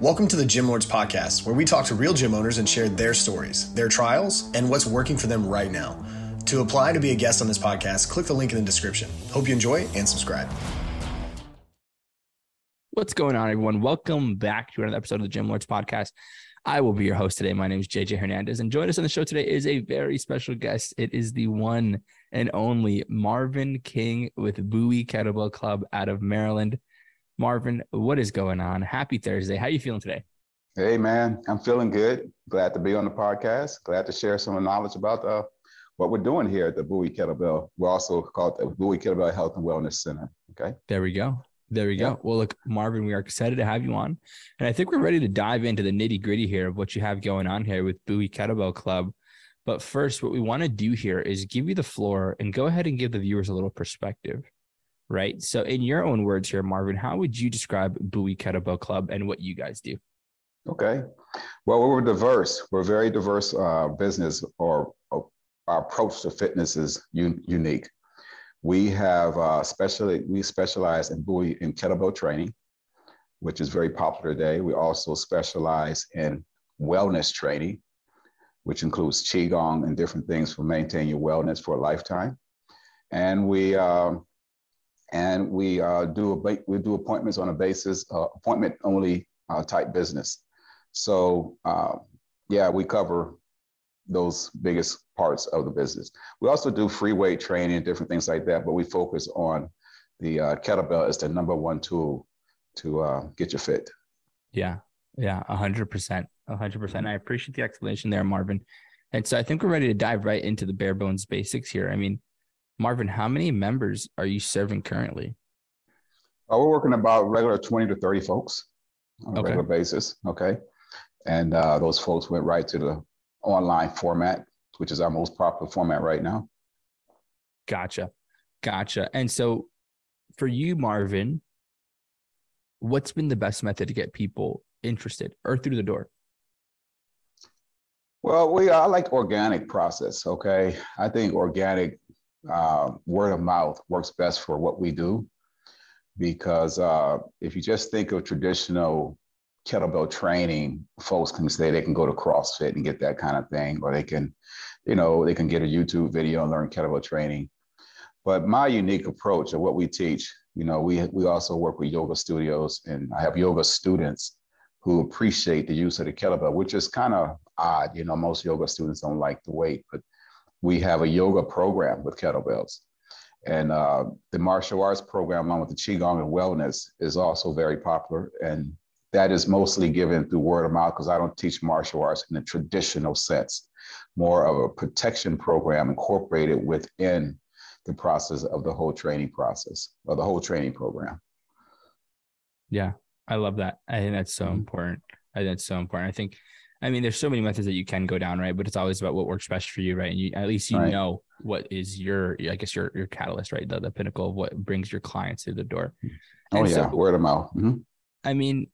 Welcome to the Gym Lords Podcast, where we talk to real gym owners and share their stories, their trials, and what's working for them right now. To apply to be a guest on this podcast, click the link in the description. Hope you enjoy and subscribe. What's going on, everyone? Welcome back to another episode of the Gym Lords Podcast. I will be your host today. My name is JJ Hernandez, and join us on the show today is a very special guest. It is the one and only Marvin King with Bowie Kettlebell Club out of Maryland. Marvin, what is going on? Happy Thursday. How are you feeling today? Hey, man, I'm feeling good. Glad to be on the podcast. Glad to share some knowledge about uh, what we're doing here at the Bowie Kettlebell. We're also called the Bowie Kettlebell Health and Wellness Center. Okay. There we go. There we go. Well, look, Marvin, we are excited to have you on. And I think we're ready to dive into the nitty gritty here of what you have going on here with Bowie Kettlebell Club. But first, what we want to do here is give you the floor and go ahead and give the viewers a little perspective right? So, in your own words here, Marvin, how would you describe Bowie Kettlebell Club and what you guys do? Okay. Well, we're diverse. We're very diverse uh, business, or, or, our approach to fitness is un- unique. We have uh, specially we specialize in Bowie in kettlebell training, which is very popular today. We also specialize in wellness training, which includes qigong and different things for maintaining your wellness for a lifetime. And we um, and we uh, do a, we do appointments on a basis uh, appointment only uh, type business. So uh, yeah, we cover those biggest parts of the business. We also do free weight training different things like that, but we focus on the uh, kettlebell as the number one tool to uh, get you fit. Yeah, yeah, a hundred percent, a hundred percent. I appreciate the explanation there, Marvin. And so I think we're ready to dive right into the bare bones basics here. I mean, Marvin, how many members are you serving currently? Uh, we're working about regular 20 to 30 folks on a okay. regular basis. Okay. And uh, those folks went right to the online format, which is our most popular format right now. Gotcha. Gotcha. And so for you, Marvin, what's been the best method to get people interested or through the door? Well, we I like organic process. Okay, I think organic uh, word of mouth works best for what we do because uh, if you just think of traditional kettlebell training, folks can say they can go to CrossFit and get that kind of thing, or they can, you know, they can get a YouTube video and learn kettlebell training. But my unique approach of what we teach, you know, we we also work with yoga studios, and I have yoga students who appreciate the use of the kettlebell, which is kind of odd. You know, most yoga students don't like the weight, but we have a yoga program with kettlebells. And uh, the martial arts program, along with the Qigong and wellness, is also very popular. And that is mostly given through word of mouth because I don't teach martial arts in the traditional sense, more of a protection program incorporated within the process of the whole training process or the whole training program. Yeah, I love that. I think that's so mm-hmm. important. I think that's so important. I think I mean, there's so many methods that you can go down, right? But it's always about what works best for you, right? And you, at least you right. know what is your, I guess your your catalyst, right? The, the pinnacle of what brings your clients through the door. Oh and yeah, so, word of mouth. Mm-hmm. I mean,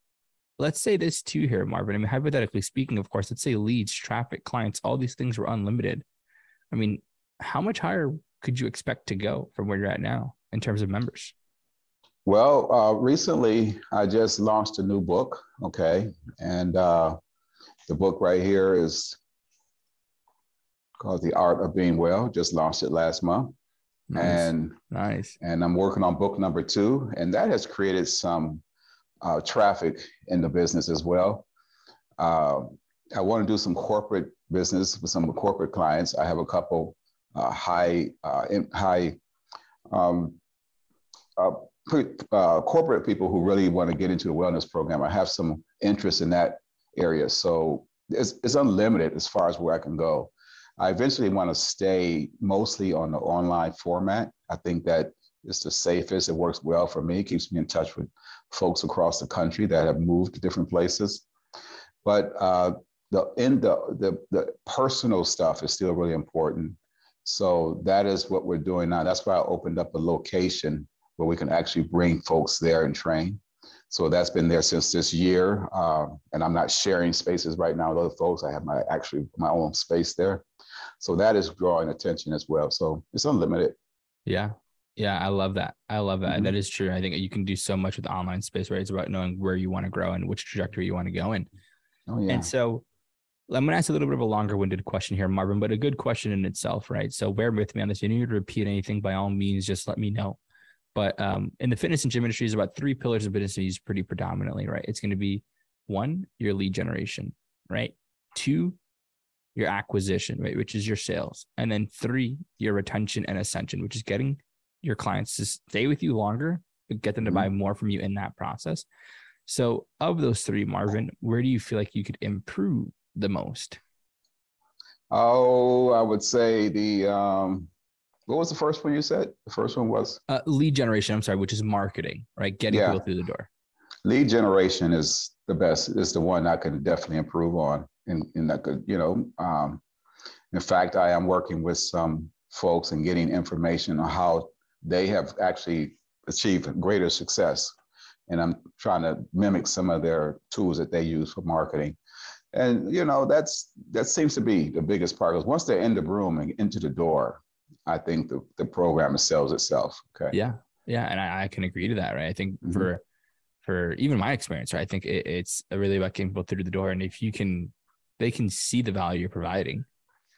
let's say this too here, Marvin. I mean, hypothetically speaking, of course, let's say leads, traffic, clients, all these things were unlimited. I mean, how much higher could you expect to go from where you're at now in terms of members? Well, uh, recently I just launched a new book. Okay, and uh, the book right here is called The Art of Being Well. Just launched it last month. Nice. And nice. And I'm working on book number two, and that has created some uh, traffic in the business as well. Uh, I want to do some corporate business with some of the corporate clients. I have a couple uh, high uh, high um, uh, uh, corporate people who really want to get into the wellness program. I have some interest in that area. So it's, it's unlimited as far as where I can go. I eventually want to stay mostly on the online format. I think that it's the safest. It works well for me. It keeps me in touch with folks across the country that have moved to different places. But uh, the in the, the the personal stuff is still really important. So that is what we're doing now. That's why I opened up a location where we can actually bring folks there and train. So that's been there since this year. Um, and I'm not sharing spaces right now with other folks. I have my actually my own space there. So that is drawing attention as well. So it's unlimited. Yeah. Yeah, I love that. I love that. Mm-hmm. that is true. I think you can do so much with the online space, right? It's about knowing where you want to grow and which trajectory you want to go in. Oh, yeah. And so I'm going to ask a little bit of a longer winded question here, Marvin, but a good question in itself, right? So bear with me on this. You need to repeat anything by all means, just let me know. But um, in the fitness and gym industry, is about three pillars of business used pretty predominantly, right? It's going to be one, your lead generation, right? Two, your acquisition, right, which is your sales. And then three, your retention and ascension, which is getting your clients to stay with you longer, but get them to mm-hmm. buy more from you in that process. So, of those three, Marvin, where do you feel like you could improve the most? Oh, I would say the um, what was the first one you said? The first one was uh, lead generation. I'm sorry, which is marketing, right? Getting yeah. people through the door. Lead generation is the best. Is the one I can definitely improve on, and and that could you know. Um, in fact, I am working with some folks and getting information on how they have actually achieved greater success, and I'm trying to mimic some of their tools that they use for marketing. And you know that's that seems to be the biggest part because once they're in the room and into the door, I think the, the program sells itself. Okay. Yeah. Yeah. And I, I can agree to that. Right. I think mm-hmm. for, for even my experience, right, I think it, it's really about getting people through the door. And if you can, they can see the value you're providing.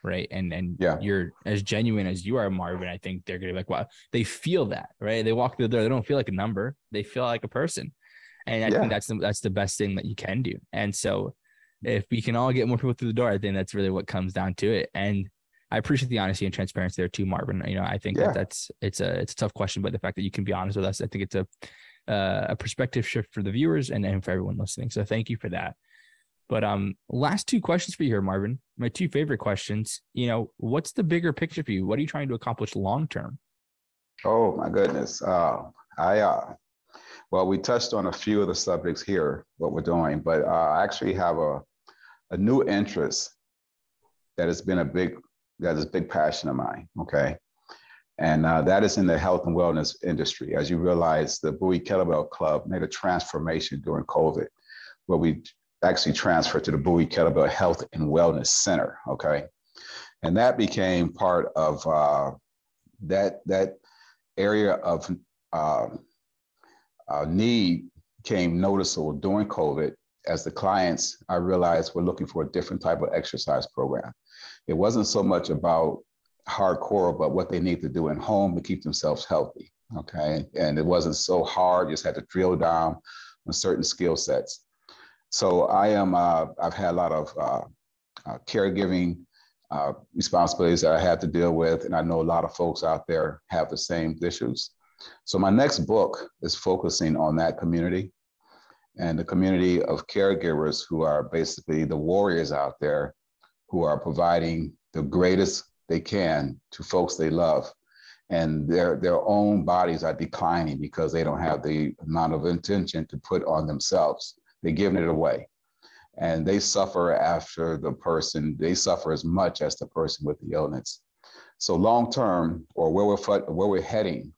Right. And, and yeah. you're as genuine as you are, Marvin. I think they're going to be like, wow, they feel that, right? They walk through the door. They don't feel like a number. They feel like a person. And I yeah. think that's the, that's the best thing that you can do. And so if we can all get more people through the door, I think that's really what comes down to it. And I appreciate the honesty and transparency there too, Marvin. You know, I think yeah. that that's it's a it's a tough question, but the fact that you can be honest with us, I think it's a uh, a perspective shift for the viewers and, and for everyone listening. So thank you for that. But um, last two questions for you here, Marvin. My two favorite questions. You know, what's the bigger picture for you? What are you trying to accomplish long term? Oh my goodness. Uh, I uh, well, we touched on a few of the subjects here, what we're doing, but uh, I actually have a a new interest that has been a big that is a big passion of mine. Okay. And uh, that is in the health and wellness industry. As you realize, the Bowie Kettlebell Club made a transformation during COVID, where we actually transferred to the Bowie Kettlebell Health and Wellness Center. Okay. And that became part of uh, that, that area of uh, uh, need came noticeable during COVID as the clients I realized were looking for a different type of exercise program it wasn't so much about hardcore, but what they need to do in home to keep themselves healthy. Okay. And it wasn't so hard, just had to drill down on certain skill sets. So I am, uh, I've had a lot of uh, uh, caregiving uh, responsibilities that I had to deal with. And I know a lot of folks out there have the same issues. So my next book is focusing on that community and the community of caregivers who are basically the warriors out there who are providing the greatest they can to folks they love. And their, their own bodies are declining because they don't have the amount of intention to put on themselves. They're giving it away. And they suffer after the person, they suffer as much as the person with the illness. So long term, or where we're where we're heading,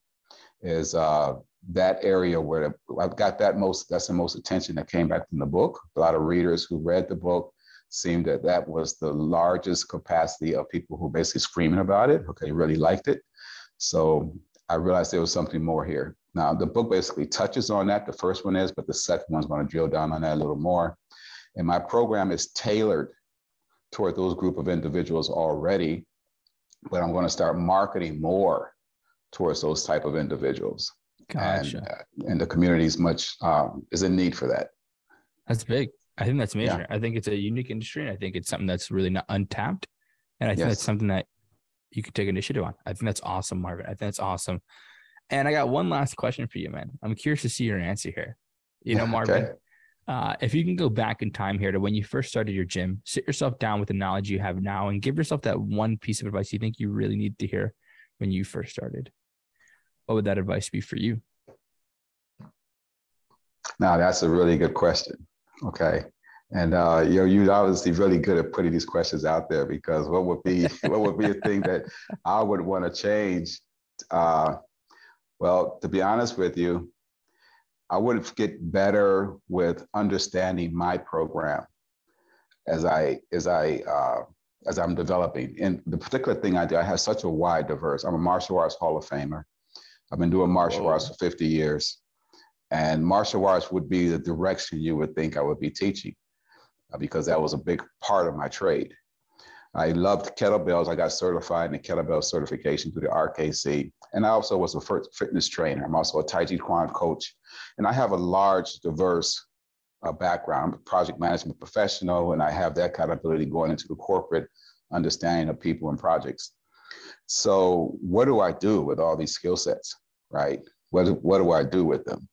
is uh, that area where I've got that most that's the most attention that came back from the book. A lot of readers who read the book seemed that that was the largest capacity of people who basically screaming about it. Okay, really liked it. So I realized there was something more here. Now the book basically touches on that. The first one is, but the second one's going to drill down on that a little more. And my program is tailored toward those group of individuals already, but I'm going to start marketing more towards those type of individuals. Gotcha. And, uh, and the community is much um, is in need for that. That's big. I think that's major. Yeah. I think it's a unique industry, and I think it's something that's really not untapped. And I think yes. that's something that you could take initiative on. I think that's awesome, Marvin. I think that's awesome. And I got one last question for you, man. I'm curious to see your answer here. You know, Marvin, okay. uh, if you can go back in time here to when you first started your gym, sit yourself down with the knowledge you have now and give yourself that one piece of advice you think you really need to hear when you first started. What would that advice be for you? Now, that's a really good question. Okay. And uh, you know, you're obviously really good at putting these questions out there because what would be what would be a thing that I would want to change? Uh, well, to be honest with you, I would get better with understanding my program as I as I uh, as I'm developing. And the particular thing I do, I have such a wide diverse. I'm a martial arts Hall of Famer, I've been doing martial Whoa. arts for 50 years. And martial arts would be the direction you would think I would be teaching uh, because that was a big part of my trade. I loved kettlebells. I got certified in the kettlebell certification through the RKC. And I also was a fitness trainer. I'm also a Tai Chi Chuan coach. And I have a large, diverse uh, background, project management professional, and I have that kind of ability going into the corporate understanding of people and projects. So, what do I do with all these skill sets, right? What, what do I do with them?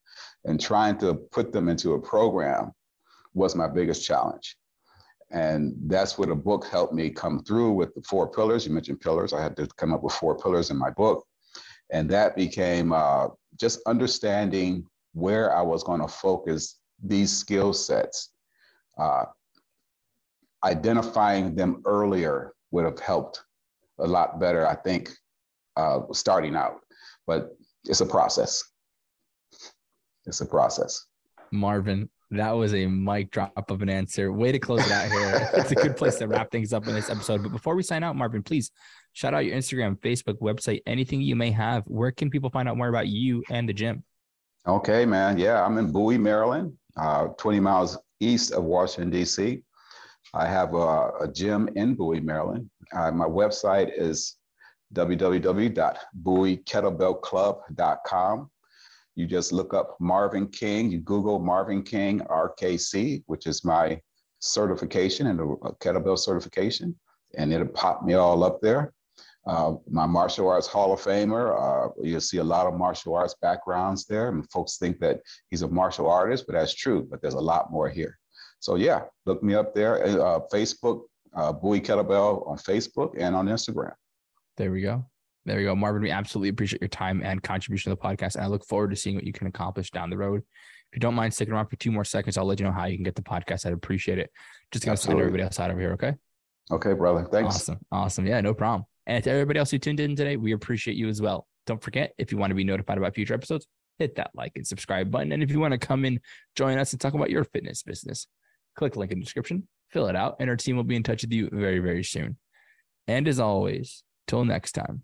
And trying to put them into a program was my biggest challenge. And that's where the book helped me come through with the four pillars. You mentioned pillars. I had to come up with four pillars in my book. And that became uh, just understanding where I was going to focus these skill sets. Uh, identifying them earlier would have helped a lot better, I think, uh, starting out. But it's a process. It's a process. Marvin, that was a mic drop of an answer. Way to close it out here. it's a good place to wrap things up in this episode. But before we sign out, Marvin, please shout out your Instagram, Facebook, website, anything you may have. Where can people find out more about you and the gym? Okay, man. Yeah, I'm in Bowie, Maryland, uh, 20 miles east of Washington, D.C. I have a, a gym in Bowie, Maryland. Uh, my website is www.bowiekettlebellclub.com. You just look up Marvin King, you Google Marvin King RKC, which is my certification and a kettlebell certification, and it'll pop me all up there. Uh, my martial arts Hall of Famer. Uh, you'll see a lot of martial arts backgrounds there, and folks think that he's a martial artist, but that's true. But there's a lot more here. So yeah, look me up there. Uh, Facebook, uh, Bowie Kettlebell on Facebook and on Instagram. There we go. There we go. Marvin, we absolutely appreciate your time and contribution to the podcast. And I look forward to seeing what you can accomplish down the road. If you don't mind sticking around for two more seconds, I'll let you know how you can get the podcast. I'd appreciate it. Just gonna send everybody else out over here, okay? Okay, brother. Thanks. Awesome. Awesome. Yeah, no problem. And to everybody else who tuned in today, we appreciate you as well. Don't forget, if you want to be notified about future episodes, hit that like and subscribe button. And if you want to come in, join us and talk about your fitness business, click the link in the description, fill it out, and our team will be in touch with you very, very soon. And as always, till next time,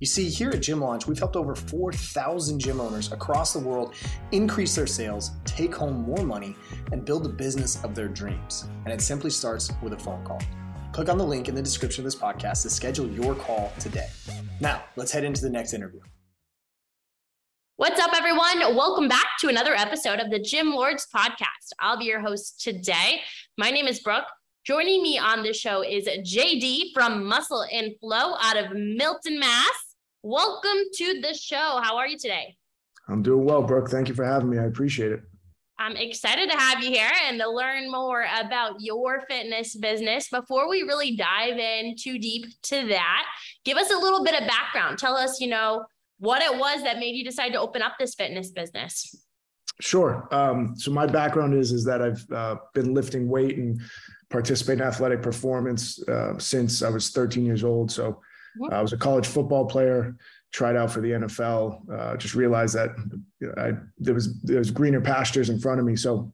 You see, here at Gym Launch, we've helped over 4,000 gym owners across the world increase their sales, take home more money, and build the business of their dreams. And it simply starts with a phone call. Click on the link in the description of this podcast to schedule your call today. Now, let's head into the next interview. What's up, everyone? Welcome back to another episode of the Gym Lords podcast. I'll be your host today. My name is Brooke. Joining me on the show is JD from Muscle and Flow out of Milton, Mass. Welcome to the show. How are you today? I'm doing well, Brooke. Thank you for having me. I appreciate it. I'm excited to have you here and to learn more about your fitness business. Before we really dive in too deep to that, give us a little bit of background. Tell us, you know, what it was that made you decide to open up this fitness business. Sure. Um, so my background is is that I've uh, been lifting weight and participating in athletic performance uh, since I was 13 years old. So uh, I was a college football player, tried out for the NFL. Uh, just realized that I, there was there was greener pastures in front of me. So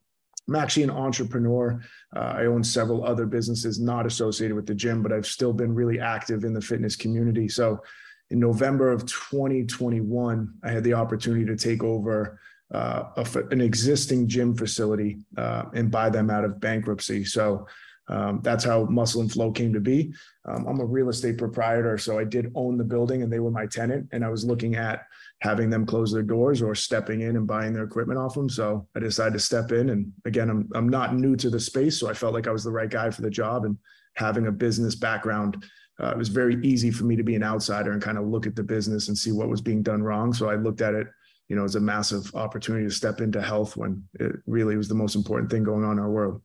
I'm actually an entrepreneur. Uh, I own several other businesses not associated with the gym, but I've still been really active in the fitness community. So in November of 2021, I had the opportunity to take over uh, a, an existing gym facility uh, and buy them out of bankruptcy. So um, that's how Muscle and Flow came to be. Um, I'm a real estate proprietor, so I did own the building and they were my tenant. And I was looking at having them close their doors or stepping in and buying their equipment off them. So I decided to step in. And again, I'm, I'm not new to the space, so I felt like I was the right guy for the job. And having a business background, uh, it was very easy for me to be an outsider and kind of look at the business and see what was being done wrong. So I looked at it, you know, as a massive opportunity to step into health when it really was the most important thing going on in our world.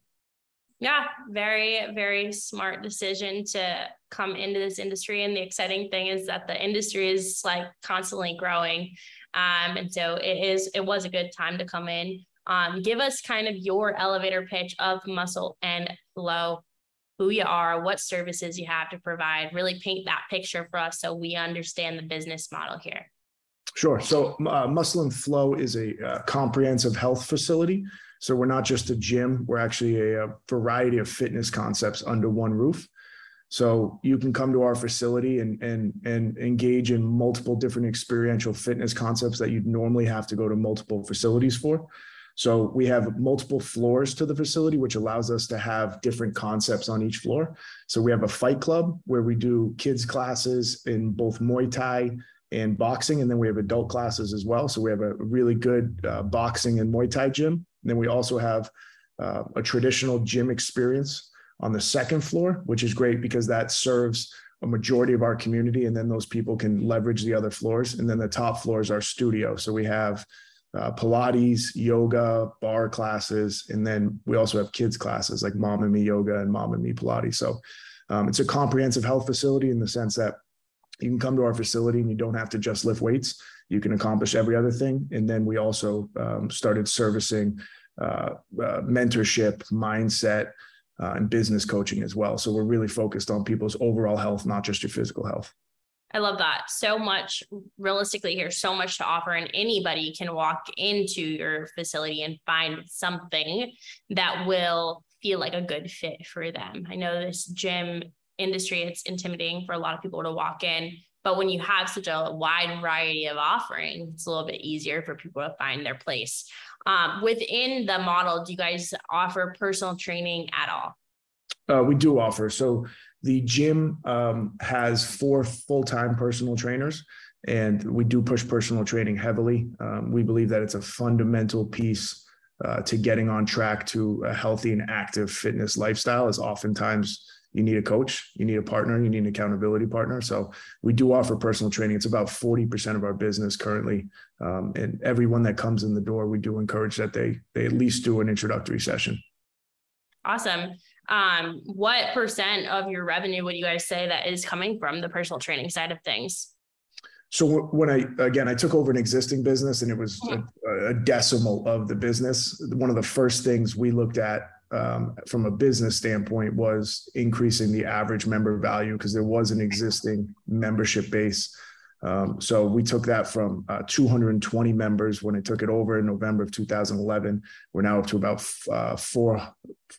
Yeah, very, very smart decision to come into this industry. And the exciting thing is that the industry is like constantly growing. Um, and so it is, it was a good time to come in. Um, give us kind of your elevator pitch of Muscle and Flow, who you are, what services you have to provide. Really paint that picture for us so we understand the business model here. Sure. So, uh, Muscle and Flow is a uh, comprehensive health facility. So, we're not just a gym, we're actually a, a variety of fitness concepts under one roof. So you can come to our facility and and and engage in multiple different experiential fitness concepts that you'd normally have to go to multiple facilities for. So we have multiple floors to the facility, which allows us to have different concepts on each floor. So we have a fight club where we do kids classes in both Muay Thai and boxing, and then we have adult classes as well. So we have a really good uh, boxing and Muay Thai gym. And then we also have uh, a traditional gym experience on the second floor, which is great because that serves a majority of our community. And then those people can leverage the other floors. And then the top floor is our studio. So we have uh, Pilates, yoga, barre classes. And then we also have kids classes like Mom and Me Yoga and Mom and Me Pilates. So um, it's a comprehensive health facility in the sense that you can come to our facility and you don't have to just lift weights. You can accomplish every other thing. And then we also um, started servicing uh, uh, mentorship, mindset, uh, and business coaching as well. So we're really focused on people's overall health, not just your physical health. I love that. So much realistically here, so much to offer, and anybody can walk into your facility and find something that will feel like a good fit for them. I know this gym industry, it's intimidating for a lot of people to walk in, but when you have such a wide variety of offerings, it's a little bit easier for people to find their place. Um, within the model, do you guys offer personal training at all? Uh, we do offer. So the gym um, has four full time personal trainers, and we do push personal training heavily. Um, we believe that it's a fundamental piece uh, to getting on track to a healthy and active fitness lifestyle. Is oftentimes you need a coach, you need a partner, you need an accountability partner. So we do offer personal training. It's about 40% of our business currently. Um, and everyone that comes in the door, we do encourage that they, they at least do an introductory session. Awesome. Um, what percent of your revenue would you guys say that is coming from the personal training side of things? So when I again I took over an existing business and it was a, a decimal of the business. One of the first things we looked at um, from a business standpoint was increasing the average member value because there was an existing membership base. Um, so we took that from uh, 220 members when it took it over in November of 2011. We're now up to about uh, four,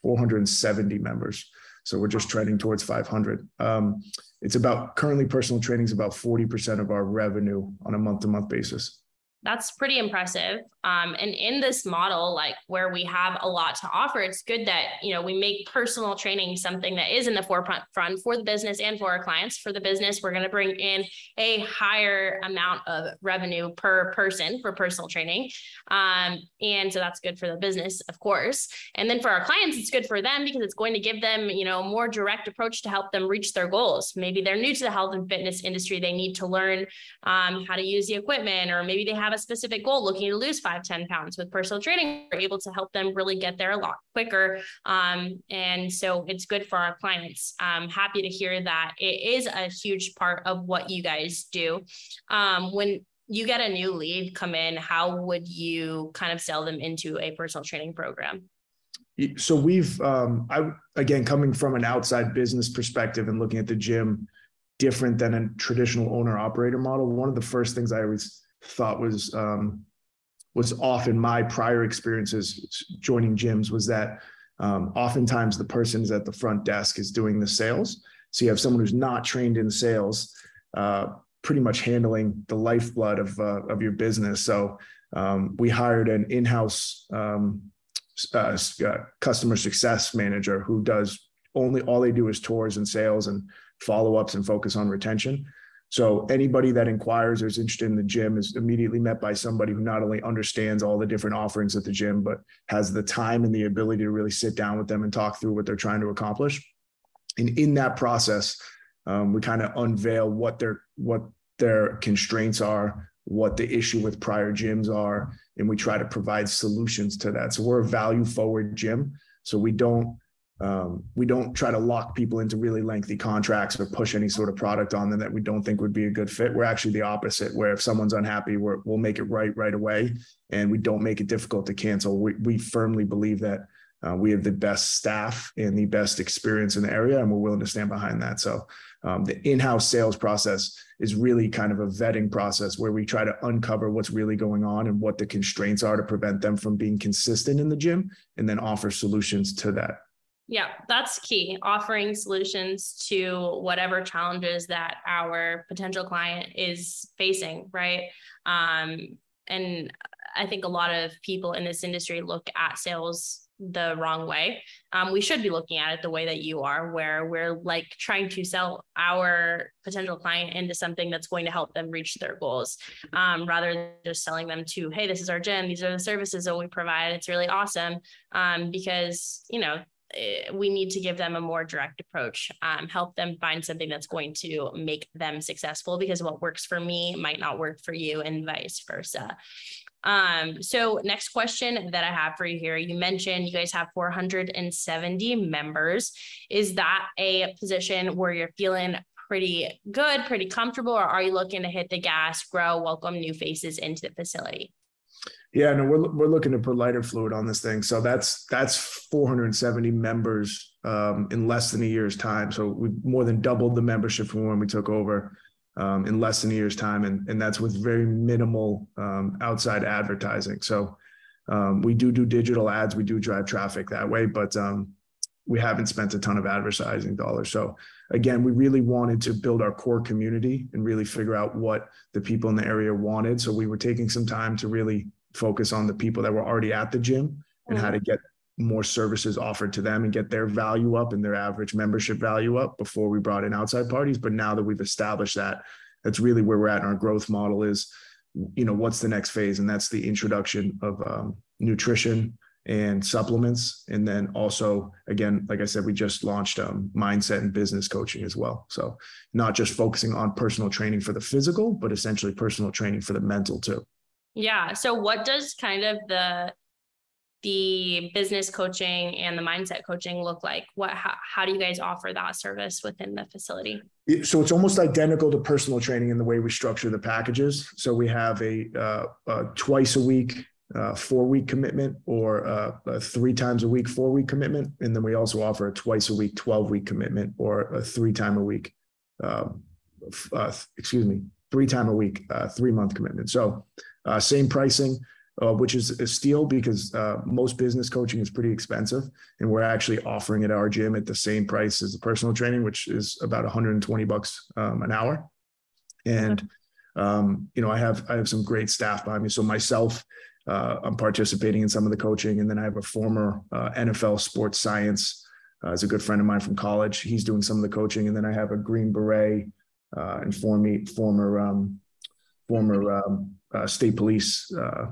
470 members. So we're just trending towards 500. Um, it's about currently personal training is about 40% of our revenue on a month to month basis that's pretty impressive. Um, and in this model, like where we have a lot to offer, it's good that you know we make personal training something that is in the forefront front for the business and for our clients. For the business, we're going to bring in a higher amount of revenue per person for personal training, um, and so that's good for the business, of course. And then for our clients, it's good for them because it's going to give them you know a more direct approach to help them reach their goals. Maybe they're new to the health and fitness industry; they need to learn um, how to use the equipment, or maybe they have have a specific goal looking to lose five, 10 pounds with personal training, we're able to help them really get there a lot quicker. Um, and so it's good for our clients. I'm happy to hear that it is a huge part of what you guys do. Um, when you get a new lead come in, how would you kind of sell them into a personal training program? So we've, um, I again coming from an outside business perspective and looking at the gym different than a traditional owner operator model. One of the first things I always thought was um, was often my prior experiences joining gyms was that um, oftentimes the person's at the front desk is doing the sales. So you have someone who's not trained in sales, uh, pretty much handling the lifeblood of uh, of your business. So um, we hired an in-house um, uh, uh, customer success manager who does only all they do is tours and sales and follow-ups and focus on retention. So anybody that inquires or is interested in the gym is immediately met by somebody who not only understands all the different offerings at the gym, but has the time and the ability to really sit down with them and talk through what they're trying to accomplish. And in that process, um, we kind of unveil what their what their constraints are, what the issue with prior gyms are, and we try to provide solutions to that. So we're a value forward gym. So we don't um, we don't try to lock people into really lengthy contracts or push any sort of product on them that we don't think would be a good fit. We're actually the opposite, where if someone's unhappy, we will make it right right away, and we don't make it difficult to cancel. We, we firmly believe that uh, we have the best staff and the best experience in the area, and we're willing to stand behind that. So, um, the in-house sales process is really kind of a vetting process where we try to uncover what's really going on and what the constraints are to prevent them from being consistent in the gym, and then offer solutions to that. Yeah, that's key. Offering solutions to whatever challenges that our potential client is facing, right? Um, and I think a lot of people in this industry look at sales the wrong way. Um, we should be looking at it the way that you are, where we're like trying to sell our potential client into something that's going to help them reach their goals, um, rather than just selling them to, hey, this is our gym, these are the services that we provide. It's really awesome, um, because you know we need to give them a more direct approach, um, help them find something that's going to make them successful because what works for me might not work for you and vice versa. Um, so next question that I have for you here, you mentioned you guys have 470 members. Is that a position where you're feeling pretty good, pretty comfortable, or are you looking to hit the gas, grow, welcome new faces into the facility? Yeah, no, we're we're looking to put lighter fluid on this thing. So that's that's 470 members um, in less than a year's time. So we more than doubled the membership from when we took over um, in less than a year's time, and and that's with very minimal um, outside advertising. So um, we do do digital ads, we do drive traffic that way, but um, we haven't spent a ton of advertising dollars. So again, we really wanted to build our core community and really figure out what the people in the area wanted. So we were taking some time to really focus on the people that were already at the gym and how to mm-hmm. get more services offered to them and get their value up and their average membership value up before we brought in outside parties but now that we've established that that's really where we're at in our growth model is you know what's the next phase and that's the introduction of um, nutrition and supplements and then also again like i said we just launched um, mindset and business coaching as well so not just focusing on personal training for the physical but essentially personal training for the mental too yeah. So what does kind of the the business coaching and the mindset coaching look like? What how, how do you guys offer that service within the facility? So it's almost identical to personal training in the way we structure the packages. So we have a, uh, a twice a week, uh, four week commitment, or uh, a three times a week, four week commitment, and then we also offer a twice a week, twelve week commitment, or a three time a week. Um, uh, excuse me, three time a week, uh, three month commitment. So uh, same pricing, uh, which is a steal because uh, most business coaching is pretty expensive, and we're actually offering it at our gym at the same price as the personal training, which is about 120 bucks um, an hour. And um, you know, I have I have some great staff behind me. So myself, uh, I'm participating in some of the coaching, and then I have a former uh, NFL sports science. Uh, is a good friend of mine from college. He's doing some of the coaching, and then I have a Green Beret uh, and former former um, former um, uh, state police uh,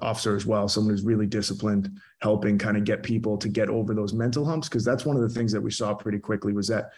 officer as well, someone who's really disciplined, helping kind of get people to get over those mental humps. Because that's one of the things that we saw pretty quickly was that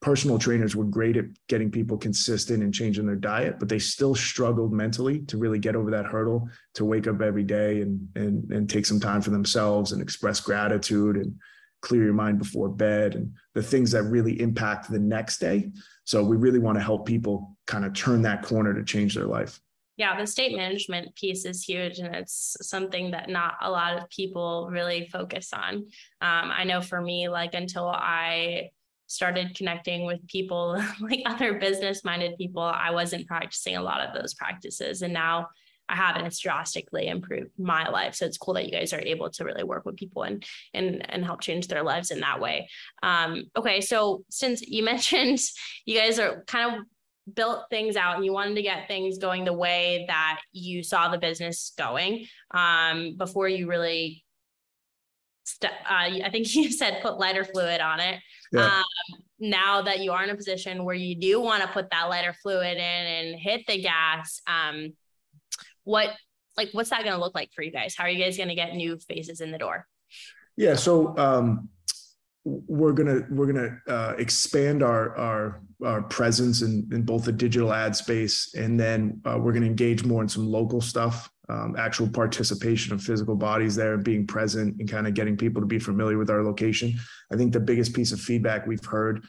personal trainers were great at getting people consistent and changing their diet, but they still struggled mentally to really get over that hurdle to wake up every day and and and take some time for themselves and express gratitude and clear your mind before bed and the things that really impact the next day. So we really want to help people kind of turn that corner to change their life yeah, the state management piece is huge, and it's something that not a lot of people really focus on. Um, I know for me, like until I started connecting with people like other business minded people, I wasn't practicing a lot of those practices. And now I have, and it's drastically improved my life. So it's cool that you guys are able to really work with people and and and help change their lives in that way. Um, okay, so since you mentioned you guys are kind of built things out and you wanted to get things going the way that you saw the business going um, before you really st- uh, i think you said put lighter fluid on it yeah. um, now that you are in a position where you do want to put that lighter fluid in and hit the gas um, what like what's that going to look like for you guys how are you guys going to get new faces in the door yeah so um, we're gonna we're gonna uh, expand our our our presence in in both the digital ad space, and then uh, we're gonna engage more in some local stuff. Um, actual participation of physical bodies there and being present and kind of getting people to be familiar with our location. I think the biggest piece of feedback we've heard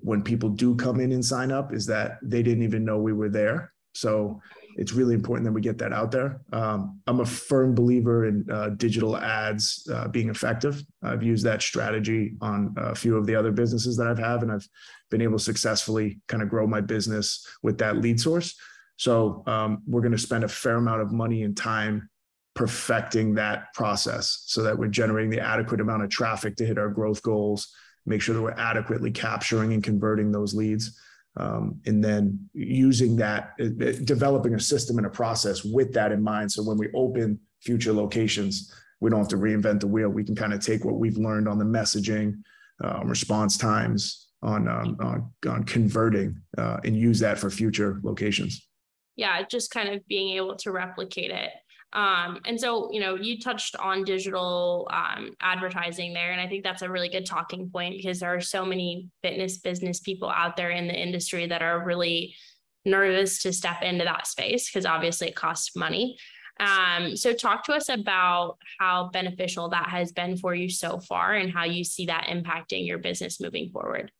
when people do come in and sign up is that they didn't even know we were there. So it's really important that we get that out there. Um, I'm a firm believer in uh, digital ads uh, being effective. I've used that strategy on a few of the other businesses that I've had, and I've been able to successfully kind of grow my business with that lead source. So um, we're going to spend a fair amount of money and time perfecting that process so that we're generating the adequate amount of traffic to hit our growth goals, make sure that we're adequately capturing and converting those leads. Um, and then using that, uh, uh, developing a system and a process with that in mind. So when we open future locations, we don't have to reinvent the wheel. We can kind of take what we've learned on the messaging, uh, response times, on um, on, on converting, uh, and use that for future locations yeah, just kind of being able to replicate it. Um, and so, you know, you touched on digital um, advertising there, and I think that's a really good talking point because there are so many fitness business people out there in the industry that are really nervous to step into that space because obviously it costs money. Um, so, talk to us about how beneficial that has been for you so far and how you see that impacting your business moving forward.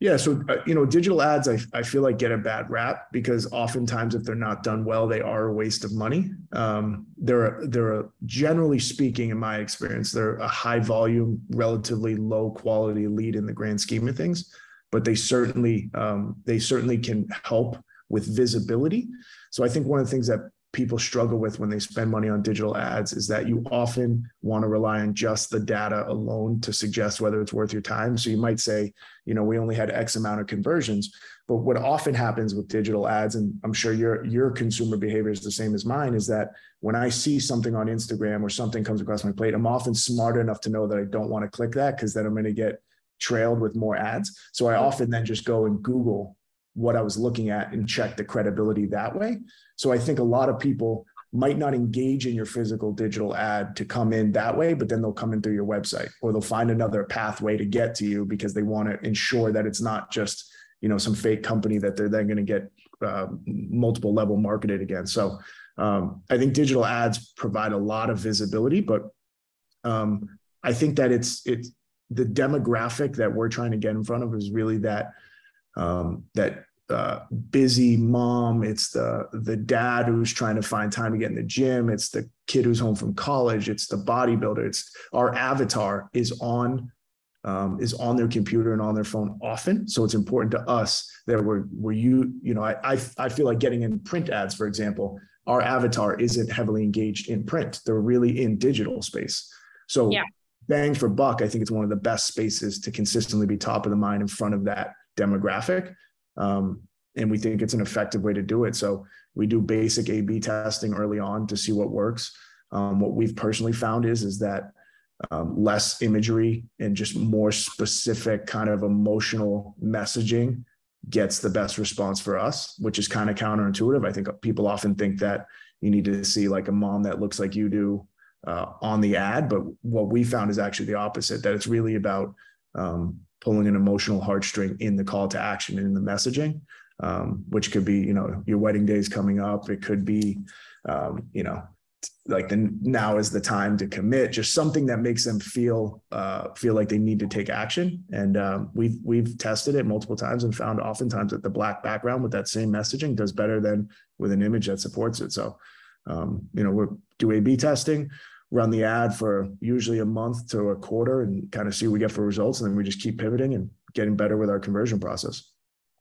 Yeah, so uh, you know, digital ads, I, I feel like get a bad rap because oftentimes, if they're not done well, they are a waste of money. Um, they're they're a, generally speaking, in my experience, they're a high volume, relatively low quality lead in the grand scheme of things, but they certainly um, they certainly can help with visibility. So I think one of the things that people struggle with when they spend money on digital ads is that you often want to rely on just the data alone to suggest whether it's worth your time. So you might say, you know, we only had X amount of conversions. But what often happens with digital ads, and I'm sure your your consumer behavior is the same as mine, is that when I see something on Instagram or something comes across my plate, I'm often smart enough to know that I don't want to click that because then I'm going to get trailed with more ads. So I often then just go and Google what I was looking at and check the credibility that way. So I think a lot of people might not engage in your physical digital ad to come in that way, but then they'll come in through your website or they'll find another pathway to get to you because they want to ensure that it's not just you know some fake company that they're then going to get uh, multiple level marketed against. So um, I think digital ads provide a lot of visibility, but um, I think that it's it's the demographic that we're trying to get in front of is really that um, that uh, busy mom. It's the the dad who's trying to find time to get in the gym. It's the kid who's home from college. It's the bodybuilder. It's our avatar is on um, is on their computer and on their phone often. So it's important to us that we're we're you you know I, I I feel like getting in print ads, for example, our avatar isn't heavily engaged in print. They're really in digital space. So yeah. bang for buck, I think it's one of the best spaces to consistently be top of the mind in front of that demographic. Um, and we think it's an effective way to do it. So we do basic A/B testing early on to see what works. Um, what we've personally found is is that um, less imagery and just more specific kind of emotional messaging gets the best response for us, which is kind of counterintuitive. I think people often think that you need to see like a mom that looks like you do uh, on the ad, but what we found is actually the opposite. That it's really about um, pulling an emotional heartstring in the call to action and in the messaging, um, which could be, you know, your wedding day is coming up. It could be, um, you know, like the now is the time to commit. Just something that makes them feel uh, feel like they need to take action. And um, we've we've tested it multiple times and found oftentimes that the black background with that same messaging does better than with an image that supports it. So, um, you know, we're do A/B testing run the ad for usually a month to a quarter and kind of see what we get for results. And then we just keep pivoting and getting better with our conversion process.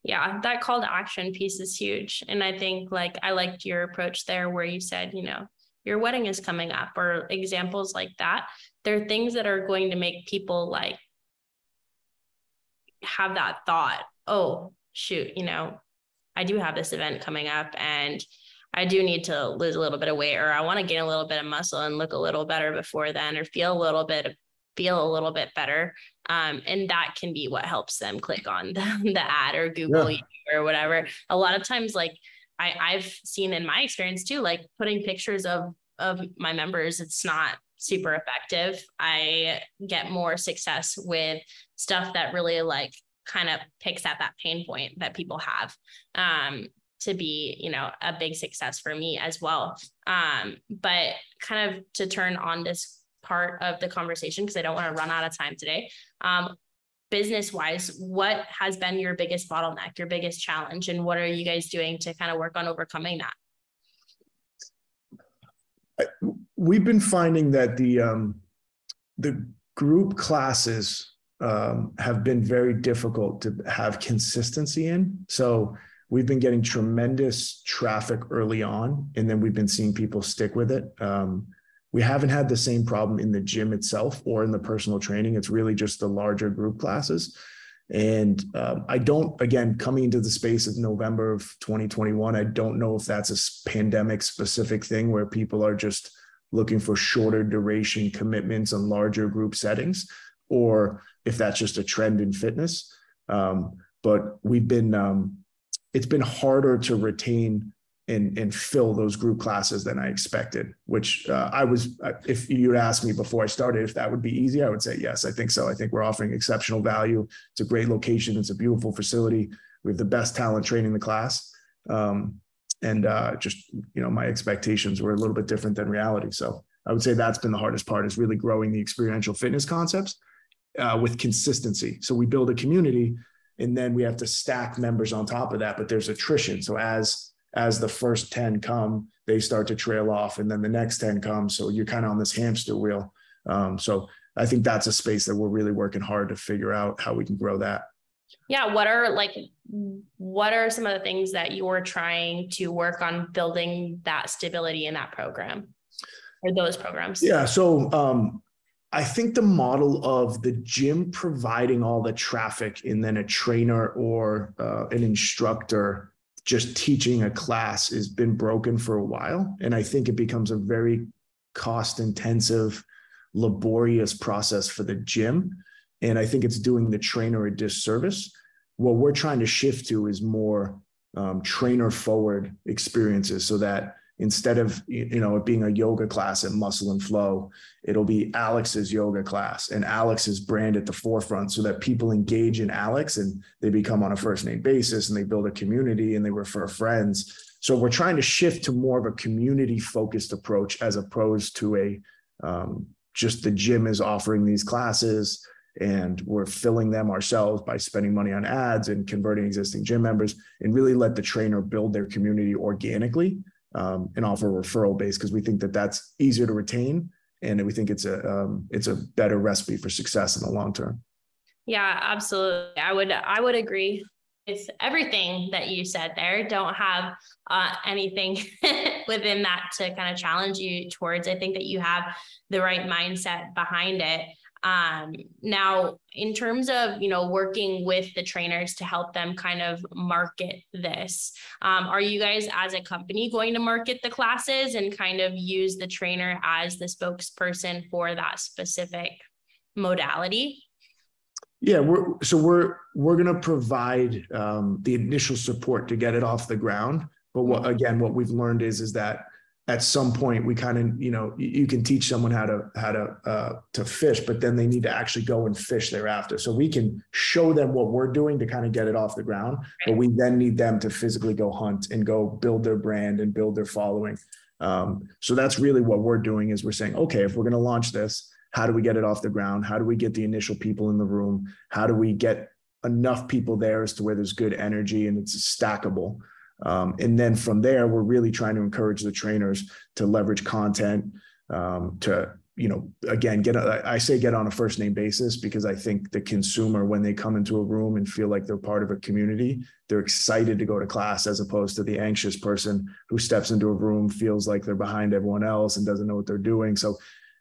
Yeah, that call to action piece is huge. And I think like I liked your approach there where you said, you know, your wedding is coming up or examples like that. There are things that are going to make people like have that thought, oh, shoot, you know, I do have this event coming up and I do need to lose a little bit of weight or I want to gain a little bit of muscle and look a little better before then or feel a little bit feel a little bit better. Um, and that can be what helps them click on the, the ad or Google yeah. or whatever. A lot of times, like I, I've seen in my experience too, like putting pictures of of my members, it's not super effective. I get more success with stuff that really like kind of picks at that pain point that people have. Um, to be, you know, a big success for me as well. Um, but kind of to turn on this part of the conversation because I don't want to run out of time today. Um, business wise, what has been your biggest bottleneck, your biggest challenge, and what are you guys doing to kind of work on overcoming that? We've been finding that the um, the group classes um, have been very difficult to have consistency in. So we've been getting tremendous traffic early on, and then we've been seeing people stick with it. Um, we haven't had the same problem in the gym itself or in the personal training. It's really just the larger group classes. And um, I don't, again, coming into the space of November of 2021, I don't know if that's a pandemic specific thing where people are just looking for shorter duration commitments and larger group settings, or if that's just a trend in fitness. Um, but we've been, um, it's been harder to retain and and fill those group classes than I expected. Which uh, I was, uh, if you'd asked me before I started if that would be easy, I would say yes. I think so. I think we're offering exceptional value. It's a great location. It's a beautiful facility. We have the best talent training the class, um, and uh, just you know my expectations were a little bit different than reality. So I would say that's been the hardest part is really growing the experiential fitness concepts uh, with consistency. So we build a community. And then we have to stack members on top of that, but there's attrition. So as as the first 10 come, they start to trail off and then the next 10 come. So you're kind of on this hamster wheel. Um, so I think that's a space that we're really working hard to figure out how we can grow that. Yeah. What are like, what are some of the things that you're trying to work on building that stability in that program or those programs? Yeah. So, um, I think the model of the gym providing all the traffic and then a trainer or uh, an instructor just teaching a class has been broken for a while. And I think it becomes a very cost intensive, laborious process for the gym. And I think it's doing the trainer a disservice. What we're trying to shift to is more um, trainer forward experiences so that instead of you know it being a yoga class at muscle and flow it'll be alex's yoga class. And alex's brand at the forefront so that people engage in alex and they become on a first name basis and they build a community and they refer friends. So we're trying to shift to more of a community focused approach as opposed to a um, just the gym is offering these classes and we're filling them ourselves by spending money on ads and converting existing gym members and really let the trainer build their community organically um, and offer referral base because we think that that's easier to retain and we think it's a um, it's a better recipe for success in the long term. Yeah, absolutely. I would I would agree with everything that you said there. Don't have uh, anything within that to kind of challenge you towards. I think that you have the right mindset behind it. Um, now, in terms of you know working with the trainers to help them kind of market this, um, are you guys as a company going to market the classes and kind of use the trainer as the spokesperson for that specific modality? Yeah, we're so we're we're going to provide um, the initial support to get it off the ground. But what again, what we've learned is is that at some point we kind of you know you can teach someone how to how to uh, to fish but then they need to actually go and fish thereafter. So we can show them what we're doing to kind of get it off the ground but we then need them to physically go hunt and go build their brand and build their following. Um, so that's really what we're doing is we're saying okay if we're going to launch this how do we get it off the ground? How do we get the initial people in the room? How do we get enough people there as to where there's good energy and it's stackable um, and then from there, we're really trying to encourage the trainers to leverage content um, to, you know, again, get, a, I say get on a first name basis because I think the consumer, when they come into a room and feel like they're part of a community, they're excited to go to class as opposed to the anxious person who steps into a room, feels like they're behind everyone else and doesn't know what they're doing. So,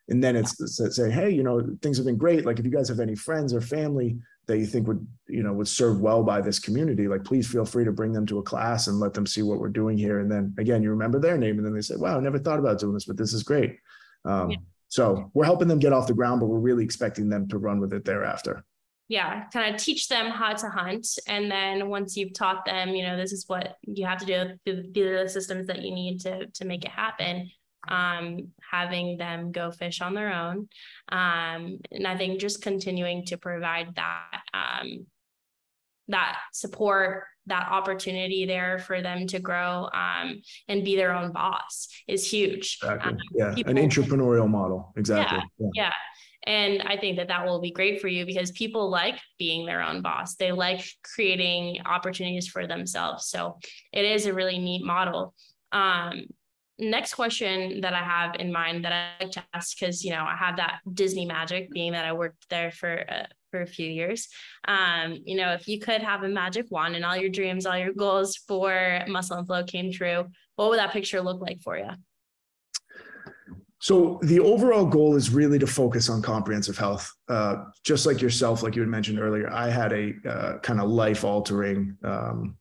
and then it's, it's say, hey, you know, things have been great. Like if you guys have any friends or family that you think would you know would serve well by this community like please feel free to bring them to a class and let them see what we're doing here. And then again you remember their name and then they say wow i never thought about doing this but this is great. Um, yeah. so we're helping them get off the ground but we're really expecting them to run with it thereafter. Yeah kind of teach them how to hunt. And then once you've taught them you know this is what you have to do these are the systems that you need to to make it happen um, having them go fish on their own. Um, and I think just continuing to provide that um, that support, that opportunity there for them to grow um, and be their own boss is huge. Exactly. Um, yeah, people, an entrepreneurial model. Exactly. Yeah, yeah. And I think that that will be great for you because people like being their own boss. They like creating opportunities for themselves. So it is a really neat model. Um, next question that I have in mind that I like to ask because you know I have that Disney magic, being that I worked there for uh, for a few years. Um, you know, if you could have a magic wand and all your dreams, all your goals for Muscle and Flow came true, what would that picture look like for you? So the overall goal is really to focus on comprehensive health. Uh, just like yourself, like you had mentioned earlier, I had a uh, kind of life altering um,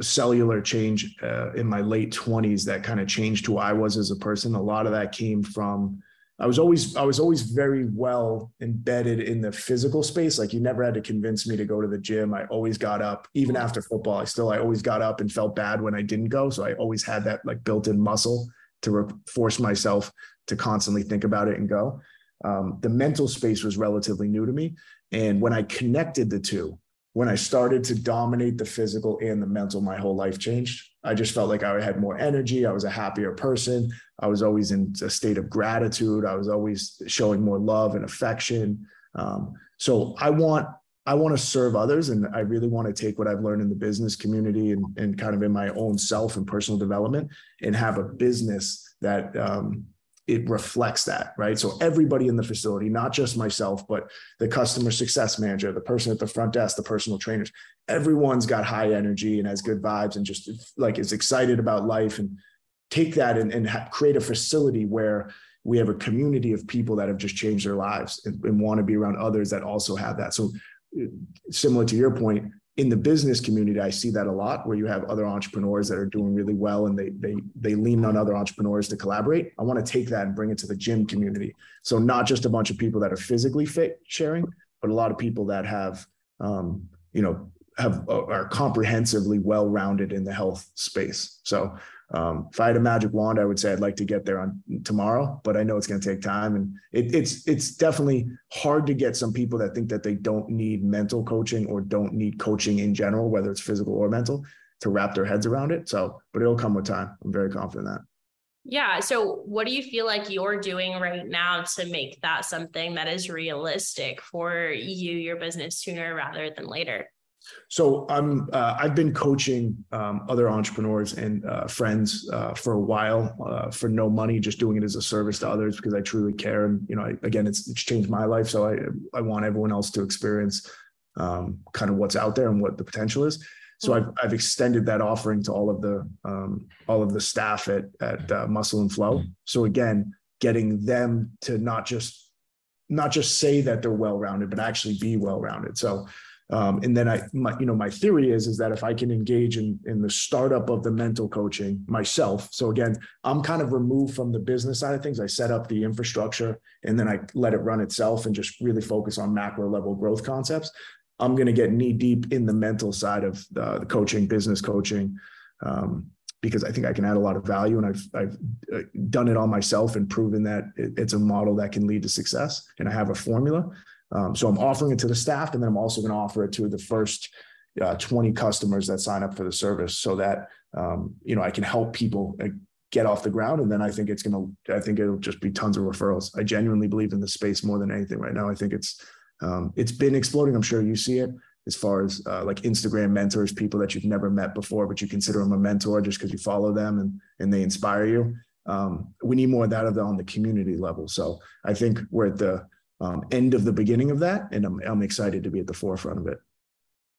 cellular change uh, in my late 20s that kind of changed who I was as a person. A lot of that came from I was always I was always very well embedded in the physical space. Like you never had to convince me to go to the gym. I always got up, even after football. I still I always got up and felt bad when I didn't go. So I always had that like built-in muscle to re- force myself to constantly think about it and go. Um, the mental space was relatively new to me, and when I connected the two, when I started to dominate the physical and the mental, my whole life changed. I just felt like I had more energy. I was a happier person. I was always in a state of gratitude. I was always showing more love and affection. Um, so I want I want to serve others, and I really want to take what I've learned in the business community and, and kind of in my own self and personal development, and have a business that um, it reflects that, right? So everybody in the facility, not just myself, but the customer success manager, the person at the front desk, the personal trainers, everyone's got high energy and has good vibes and just like is excited about life and take that and, and ha- create a facility where we have a community of people that have just changed their lives and, and want to be around others that also have that. So uh, similar to your point, in the business community, I see that a lot where you have other entrepreneurs that are doing really well and they they they lean on other entrepreneurs to collaborate. I want to take that and bring it to the gym community. So not just a bunch of people that are physically fit sharing, but a lot of people that have um, you know have are comprehensively well rounded in the health space. So um, if I had a magic wand, I would say I'd like to get there on tomorrow, but I know it's going to take time, and it, it's it's definitely hard to get some people that think that they don't need mental coaching or don't need coaching in general, whether it's physical or mental, to wrap their heads around it. So, but it'll come with time. I'm very confident that. Yeah. So, what do you feel like you're doing right now to make that something that is realistic for you, your business, sooner rather than later? So I'm uh, I've been coaching um, other entrepreneurs and uh, friends uh, for a while uh, for no money, just doing it as a service to others because I truly care. And you know, I, again, it's it's changed my life, so I I want everyone else to experience um, kind of what's out there and what the potential is. So I've I've extended that offering to all of the um, all of the staff at at uh, Muscle and Flow. So again, getting them to not just not just say that they're well rounded, but actually be well rounded. So um, and then I, my, you know, my theory is is that if I can engage in in the startup of the mental coaching myself, so again, I'm kind of removed from the business side of things. I set up the infrastructure and then I let it run itself and just really focus on macro level growth concepts. I'm going to get knee deep in the mental side of the, the coaching, business coaching, um, because I think I can add a lot of value, and I've I've uh, done it all myself and proven that it's a model that can lead to success, and I have a formula. Um, so I'm offering it to the staff, and then I'm also going to offer it to the first uh, 20 customers that sign up for the service, so that um, you know I can help people uh, get off the ground. And then I think it's going to, I think it'll just be tons of referrals. I genuinely believe in the space more than anything right now. I think it's um, it's been exploding. I'm sure you see it as far as uh, like Instagram mentors, people that you've never met before, but you consider them a mentor just because you follow them and and they inspire you. Um, we need more of that on the community level. So I think we're at the um, end of the beginning of that. And I'm, I'm excited to be at the forefront of it.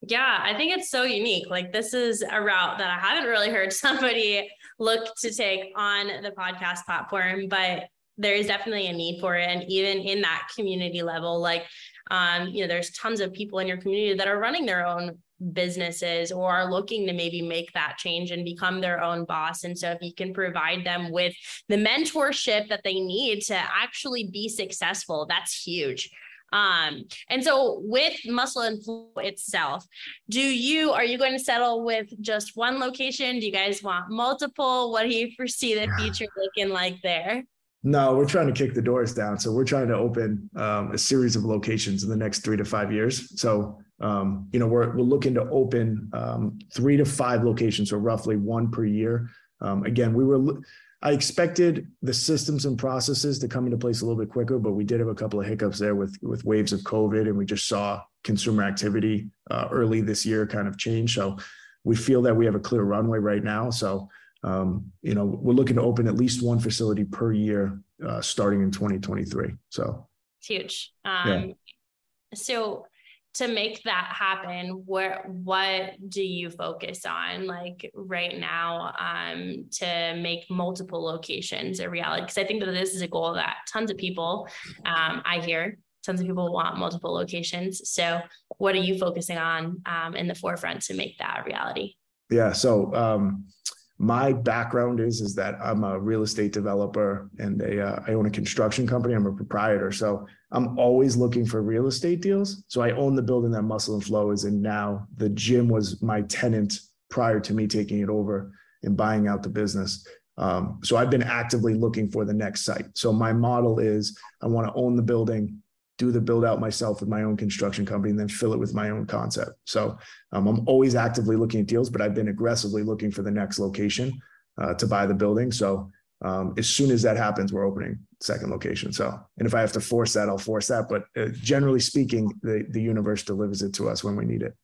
Yeah, I think it's so unique. Like this is a route that I haven't really heard somebody look to take on the podcast platform, but there is definitely a need for it. And even in that community level, like um, you know, there's tons of people in your community that are running their own businesses or are looking to maybe make that change and become their own boss. And so if you can provide them with the mentorship that they need to actually be successful, that's huge. Um, and so with muscle and flow itself, do you are you going to settle with just one location? Do you guys want multiple? What do you foresee the future looking like there? No, we're trying to kick the doors down. So we're trying to open um, a series of locations in the next three to five years. So um, you know, we're we're looking to open um, three to five locations, so roughly one per year. Um, again, we were I expected the systems and processes to come into place a little bit quicker, but we did have a couple of hiccups there with with waves of COVID, and we just saw consumer activity uh, early this year kind of change. So we feel that we have a clear runway right now. So um, you know, we're looking to open at least one facility per year uh, starting in 2023. So it's huge. Um, yeah. So to make that happen where what do you focus on like right now um, to make multiple locations a reality? Because i think that this is a goal that tons of people um, i hear tons of people want multiple locations. So what are you focusing on um, in the forefront to make that a reality? Yeah so um, my background is is that I'm a real estate developer and a, uh, I own a construction company. I'm a proprietor, so I'm always looking for real estate deals. So I own the building that Muscle and Flow is in now. The gym was my tenant prior to me taking it over and buying out the business. Um, so I've been actively looking for the next site. So my model is I want to own the building, do the build out myself with my own construction company and then fill it with my own concept. So um, I'm always actively looking at deals, but I've been aggressively looking for the next location uh, to buy the building. So um, as soon as that happens, we're opening second location. So, and if I have to force that, I'll force that. But uh, generally speaking, the, the universe delivers it to us when we need it.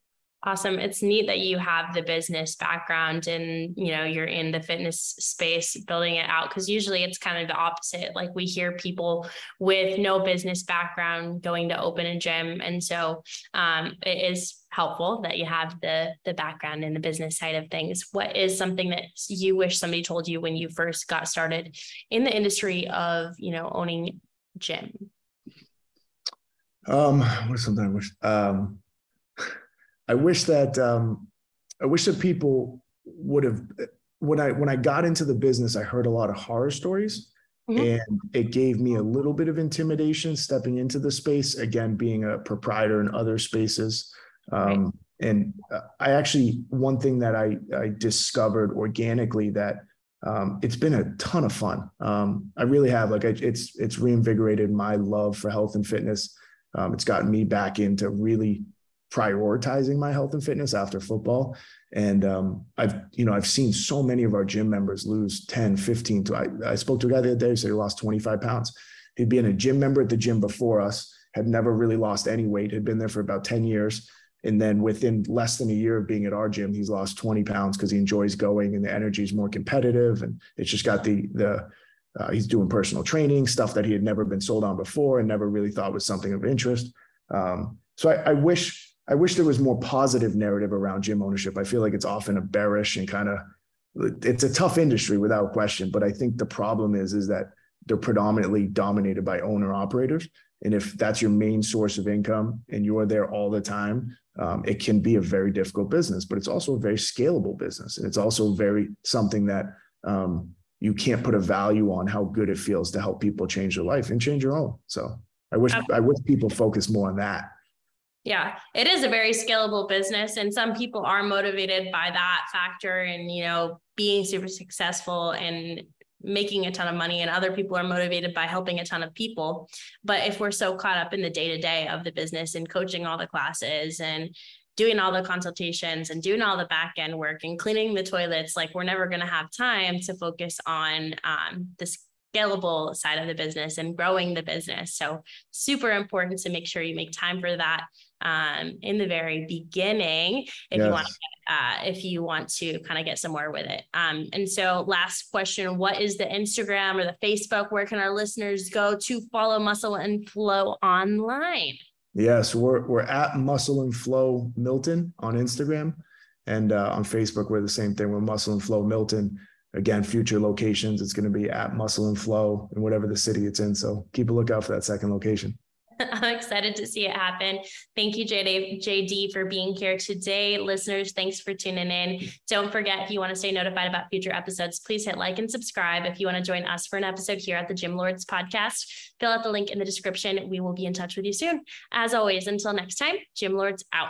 Awesome. It's neat that you have the business background and, you know, you're in the fitness space building it out because usually it's kind of the opposite. Like we hear people with no business background going to open a gym. And so um, it is helpful that you have the the background in the business side of things. What is something that you wish somebody told you when you first got started in the industry of, you know, owning gym? Um, what's something I wish um I wish that um, I wish that people would have when I when I got into the business, I heard a lot of horror stories. Mm-hmm. And it gave me a little bit of intimidation stepping into the space, again, being a proprietor in other spaces. Um, right. And uh, I actually, one thing that I, I discovered organically that um, it's been a ton of fun. Um, I really have like I, it's it's reinvigorated my love for health and fitness. Um, it's gotten me back into really prioritizing my health and fitness after football. And um, I've, you know, I've seen so many of our gym members lose 10, 15 to, I, I spoke to a guy the other day who said he lost 25 pounds. He'd been a gym member at the gym before us, had never really lost any weight, had been there for about 10 years. And then within less than a year of being at our gym, he's lost 20 pounds because he enjoys going and the energy is more competitive. And it's just got the, the, uh, he's doing personal training, stuff that he had never been sold on before and never really thought was something of interest. Um, so I, I wish I wish there was more positive narrative around gym ownership. I feel like it's often a bearish and kind of it's a tough industry without question. But I think the problem is is that they're predominantly dominated by owner operators. And if that's your main source of income and you're there all the time, um, it can be a very difficult business. But it's also a very scalable business, and it's also very something that um, you can't put a value on how good it feels to help people change their life and change your own. So I wish I wish people focus more on that yeah, it is a very scalable business. And some people are motivated by that factor and, you know, being super successful and making a ton of money. And other people are motivated by helping a ton of people. But if we're so caught up in the day to day of the business and coaching all the classes and doing all the consultations and doing all the back end work and cleaning the toilets, like we're never going to have time to focus on um, this scalable side of the business and growing the business. So super important to make sure you make time for that um, in the very beginning if yes. you want to uh, if you want to kind of get somewhere with it. Um, and so last question, what is the Instagram or the Facebook? Where can our listeners go to follow Muscle and Flow online? Yes, we're, we're at Muscle and Flow Milton on Instagram. And uh, on Facebook, we're the same thing. We're Muscle and Flow Milton. Again, future locations, it's going to be at Muscle and Flow in whatever the city it's in. So keep a lookout for that second location. I'm excited to see it happen. Thank you, JD, JD, for being here today. Listeners, thanks for tuning in. Don't forget, if you want to stay notified about future episodes, please hit like and subscribe. If you want to join us for an episode here at the Gym Lords podcast, fill out the link in the description. We will be in touch with you soon. As always, until next time, Gym Lords out.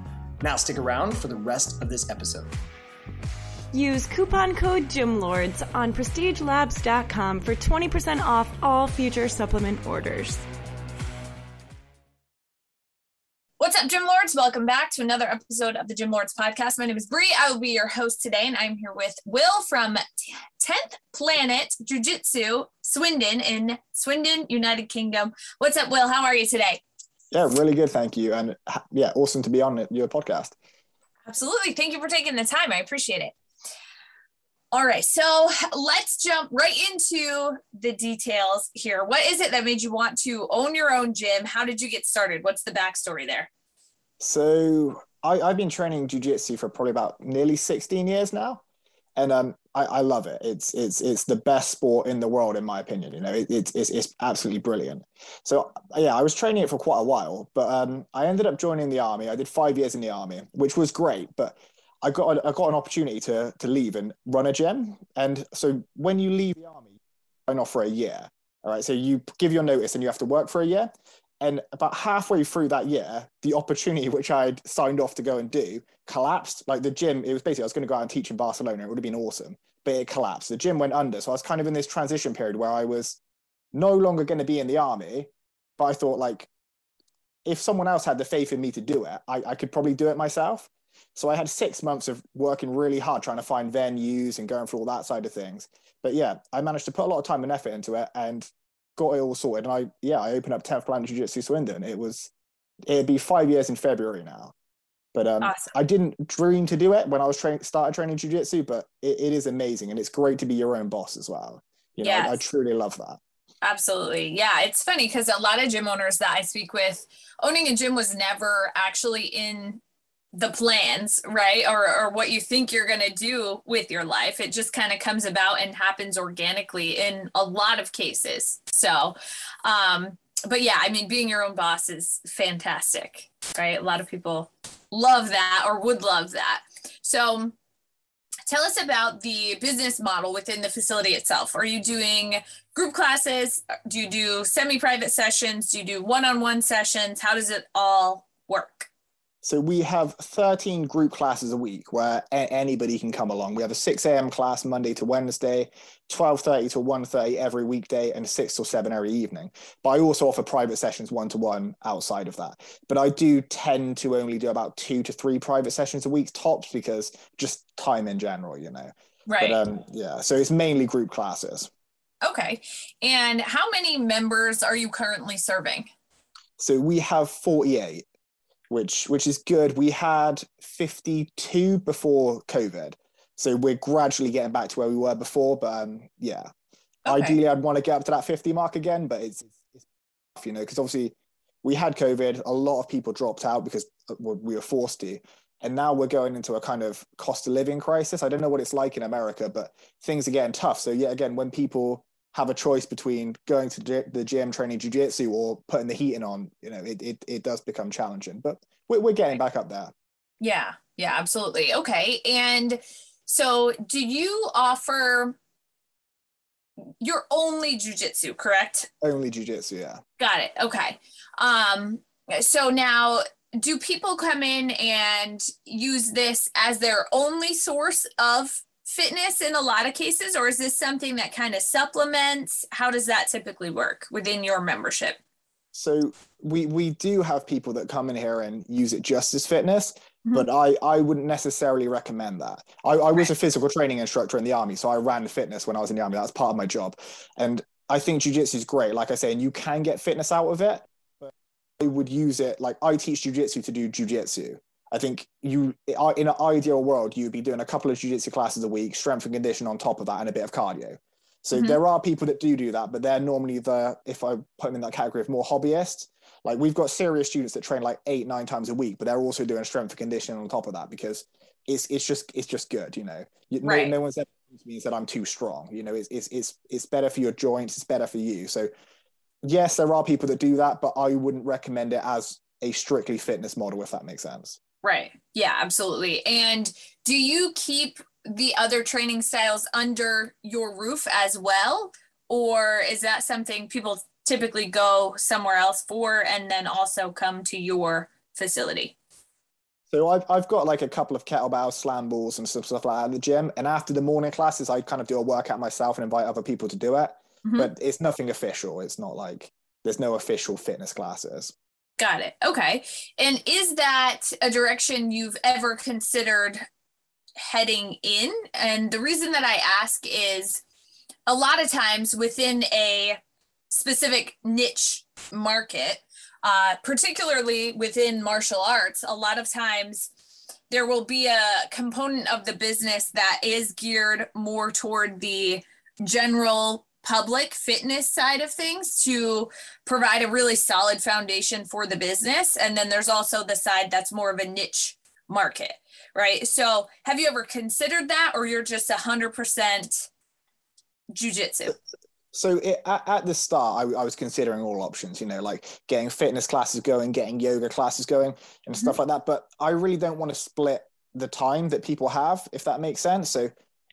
Now stick around for the rest of this episode. Use coupon code GYMLORDS on prestigelabs.com for 20% off all future supplement orders. What's up, Gym Lords? Welcome back to another episode of the Gym Lords podcast. My name is Bree. I will be your host today, and I'm here with Will from 10th Planet Jiu Jitsu, Swindon in Swindon, United Kingdom. What's up, Will? How are you today? Yeah, really good. Thank you. And yeah, awesome to be on your podcast. Absolutely. Thank you for taking the time. I appreciate it. All right. So let's jump right into the details here. What is it that made you want to own your own gym? How did you get started? What's the backstory there? So I, have been training jujitsu for probably about nearly 16 years now. And um, I, I, love it. It's it's it's the best sport in the world, in my opinion. You know, it, it's, it's it's absolutely brilliant. So yeah, I was training it for quite a while, but um, I ended up joining the army. I did five years in the army, which was great. But I got I got an opportunity to to leave and run a gym. And so when you leave the army, sign off for a year. All right, so you give your notice and you have to work for a year. And about halfway through that year, the opportunity which I'd signed off to go and do collapsed. Like the gym, it was basically I was going to go out and teach in Barcelona. It would have been awesome, but it collapsed. The gym went under, so I was kind of in this transition period where I was no longer going to be in the army. But I thought like, if someone else had the faith in me to do it, I, I could probably do it myself. So I had six months of working really hard trying to find venues and going through all that side of things. But yeah, I managed to put a lot of time and effort into it and got it all sorted. And I, yeah, I opened up 10th Planet Jiu Jitsu Swindon. It was, it'd be five years in February now. But um, awesome. I didn't dream to do it when I was training, started training Jiu Jitsu, but it, it is amazing. And it's great to be your own boss as well. You know, yes. I, I truly love that. Absolutely. Yeah. It's funny because a lot of gym owners that I speak with, owning a gym was never actually in the plans, right? Or, or what you think you're going to do with your life. It just kind of comes about and happens organically in a lot of cases. So, um, but yeah, I mean, being your own boss is fantastic, right? A lot of people love that or would love that. So, tell us about the business model within the facility itself. Are you doing group classes? Do you do semi private sessions? Do you do one on one sessions? How does it all work? So we have 13 group classes a week where a- anybody can come along. We have a 6 a.m. class Monday to Wednesday, 12:30 to 1:30 every weekday, and 6 or 7 every evening. But I also offer private sessions one to one outside of that. But I do tend to only do about two to three private sessions a week tops because just time in general, you know. Right. But um, yeah, so it's mainly group classes. Okay. And how many members are you currently serving? So we have 48 which which is good. We had 52 before COVID, so we're gradually getting back to where we were before. But um, yeah, okay. ideally, I'd want to get up to that 50 mark again, but it's, it's tough, you know because obviously we had COVID, a lot of people dropped out because uh, we were forced to. And now we're going into a kind of cost of living crisis. I don't know what it's like in America, but things are getting tough. So, yeah, again, when people have a choice between going to the gym training jiu-jitsu or putting the heating on you know it, it, it does become challenging but we're, we're getting back up there. Yeah yeah absolutely. Okay and so do you offer your only jiu-jitsu correct? Only jiu-jitsu yeah. Got it okay. Um so now do people come in and use this as their only source of fitness in a lot of cases, or is this something that kind of supplements? How does that typically work within your membership? So we we do have people that come in here and use it just as fitness, Mm-hmm. But I, I wouldn't necessarily recommend that. I, I was a physical training instructor in the army, so I ran fitness when I was in the army. That's part of my job, and I think jujitsu is great. Like I say, and you can get fitness out of it. But I would use it like I teach jujitsu to do jujitsu. I think you in an ideal world you'd be doing a couple of jiu-jitsu classes a week, strength and condition on top of that, and a bit of cardio. So mm-hmm. there are people that do do that, but they're normally the if I put them in that category of more hobbyists. Like we've got serious students that train like eight nine times a week, but they're also doing strength and conditioning on top of that because it's it's just it's just good, you know. Right. No, no one's ever to me said I'm too strong. You know, it's it's it's it's better for your joints, it's better for you. So yes, there are people that do that, but I wouldn't recommend it as a strictly fitness model if that makes sense. Right. Yeah, absolutely. And do you keep the other training styles under your roof as well? Or is that something people typically go somewhere else for and then also come to your facility? So I've, I've got like a couple of kettlebell slam balls and some stuff like that at the gym. And after the morning classes, I kind of do a workout myself and invite other people to do it. Mm-hmm. But it's nothing official. It's not like there's no official fitness classes. Got it. Okay. And is that a direction you've ever considered heading in? And the reason that I ask is a lot of times within a specific niche market, uh, particularly within martial arts, a lot of times there will be a component of the business that is geared more toward the general public fitness side of things to provide a really solid foundation for the business. And then there's also the side that's more of a niche market, right? So have you ever considered that or you're just 100% jujitsu? So it, at, at, the start, I, I, was considering all options, you know, like getting fitness classes going, getting yoga classes going, and mm-hmm. stuff like that. But I really don't want to split the time that people have, if that makes sense. So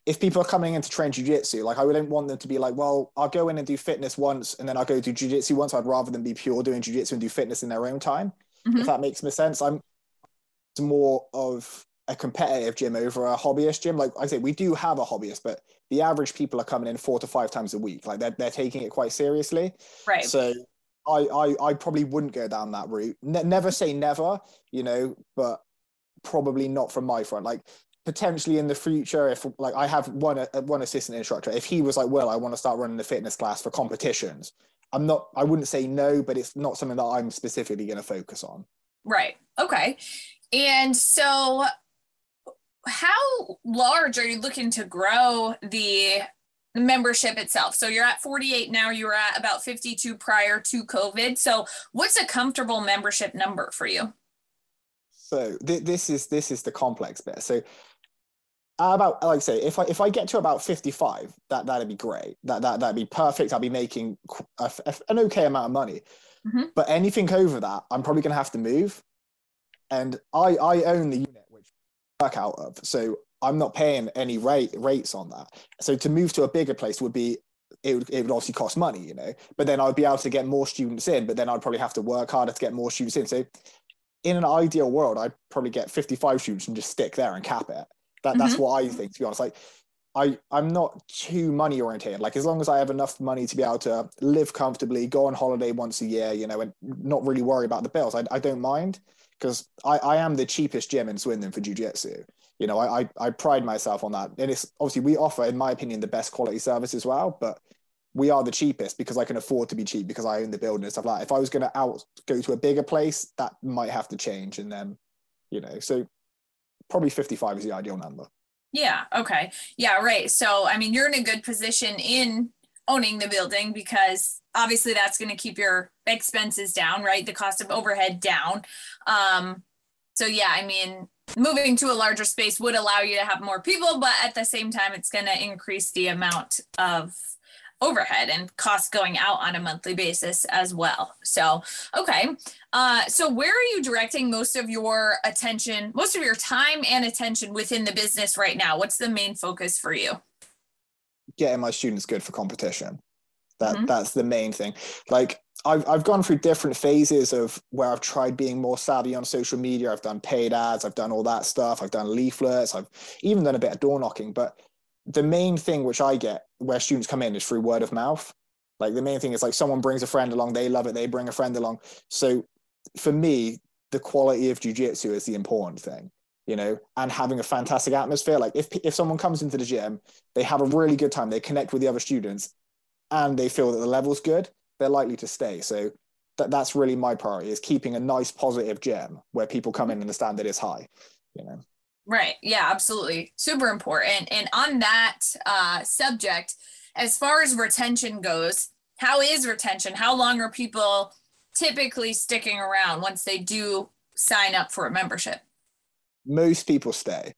if people are coming in to train jujitsu, like I wouldn't want them to be like, well, I'll go in and do fitness once and then I'll go do jujitsu once. I'd rather than be pure doing jujitsu and do fitness in their own time. Mm-hmm. If that makes sense. I'm more of a competitive gym over a hobbyist gym. Like I say, we do have a hobbyist, but the average people are coming in four to five times a week. Like they're, they're taking it quite seriously. Right. So I, I, I probably wouldn't go down that route. Ne- never say never, you know, but probably not from my front. Like potentially in the future, if like I have one uh, one assistant instructor, if he was like, well, I want to start running the fitness class for competitions, I'm not. I wouldn't say no, but it's not something that I'm specifically going to focus on. Right. Okay. And so, how large are you looking to grow the membership itself? So you're at 48 now. You were at about 52 prior to COVID. So, what's a comfortable membership number for you? So th- this is this is the complex bit. So about like I say, if I if I get to about fifty five, that that'd be great. That that that'd be perfect. I'd be making a, a, an okay amount of money. Mm-hmm. But anything over that, I'm probably going to have to move. And I I own the unit which I work out of, so I'm not paying any rate rates on that. So to move to a bigger place would be it would, it would obviously cost money, you know. But then I'd be able to get more students in. But then I'd probably have to work harder to get more students in. So in an ideal world, I'd probably get 55 students and just stick there and cap it. That that's mm-hmm. what I think, to be honest. Like I I'm not too money oriented. Like as long as I have enough money to be able to live comfortably, go on holiday once a year, you know, and not really worry about the bills, I, I don't mind because I, I am the cheapest gym in Swindon for jiu-jitsu. You know, I, I I pride myself on that. And it's obviously we offer, in my opinion, the best quality service as well, but we are the cheapest because I can afford to be cheap because I own the building and stuff like that. If I was going to out go to a bigger place, that might have to change. And then, you know, so probably 55 is the ideal number. Yeah. Okay. Yeah. Right. So, I mean, you're in a good position in owning the building because obviously that's going to keep your expenses down, right? The cost of overhead down. Um, so, yeah, I mean, moving to a larger space would allow you to have more people, but at the same time, it's going to increase the amount of overhead and costs going out on a monthly basis as well. So, okay. Uh, so, where are you directing most of your attention, most of your time and attention within the business right now? What's the main focus for you? Getting my students good for competition. That mm-hmm. that's the main thing. Like I've I've gone through different phases of where I've tried being more savvy on social media. I've done paid ads. I've done all that stuff. I've done leaflets. I've even done a bit of door knocking. But the main thing which I get where students come in is through word of mouth. Like the main thing is like someone brings a friend along, they love it, they bring a friend along. So for me, the quality of jujitsu is the important thing. you know, and having a fantastic atmosphere. Like if if someone comes into the gym, they have a really good time, they connect with the other students, and they feel that the level's good, they're likely to stay. So that that's really my priority is keeping a nice positive gym where people come in and the standard is high, you know. Right. Yeah, absolutely. Super important. And on that uh, subject, as far as retention goes, how is retention? How long are people typically sticking around once they do sign up for a membership? Most people stay.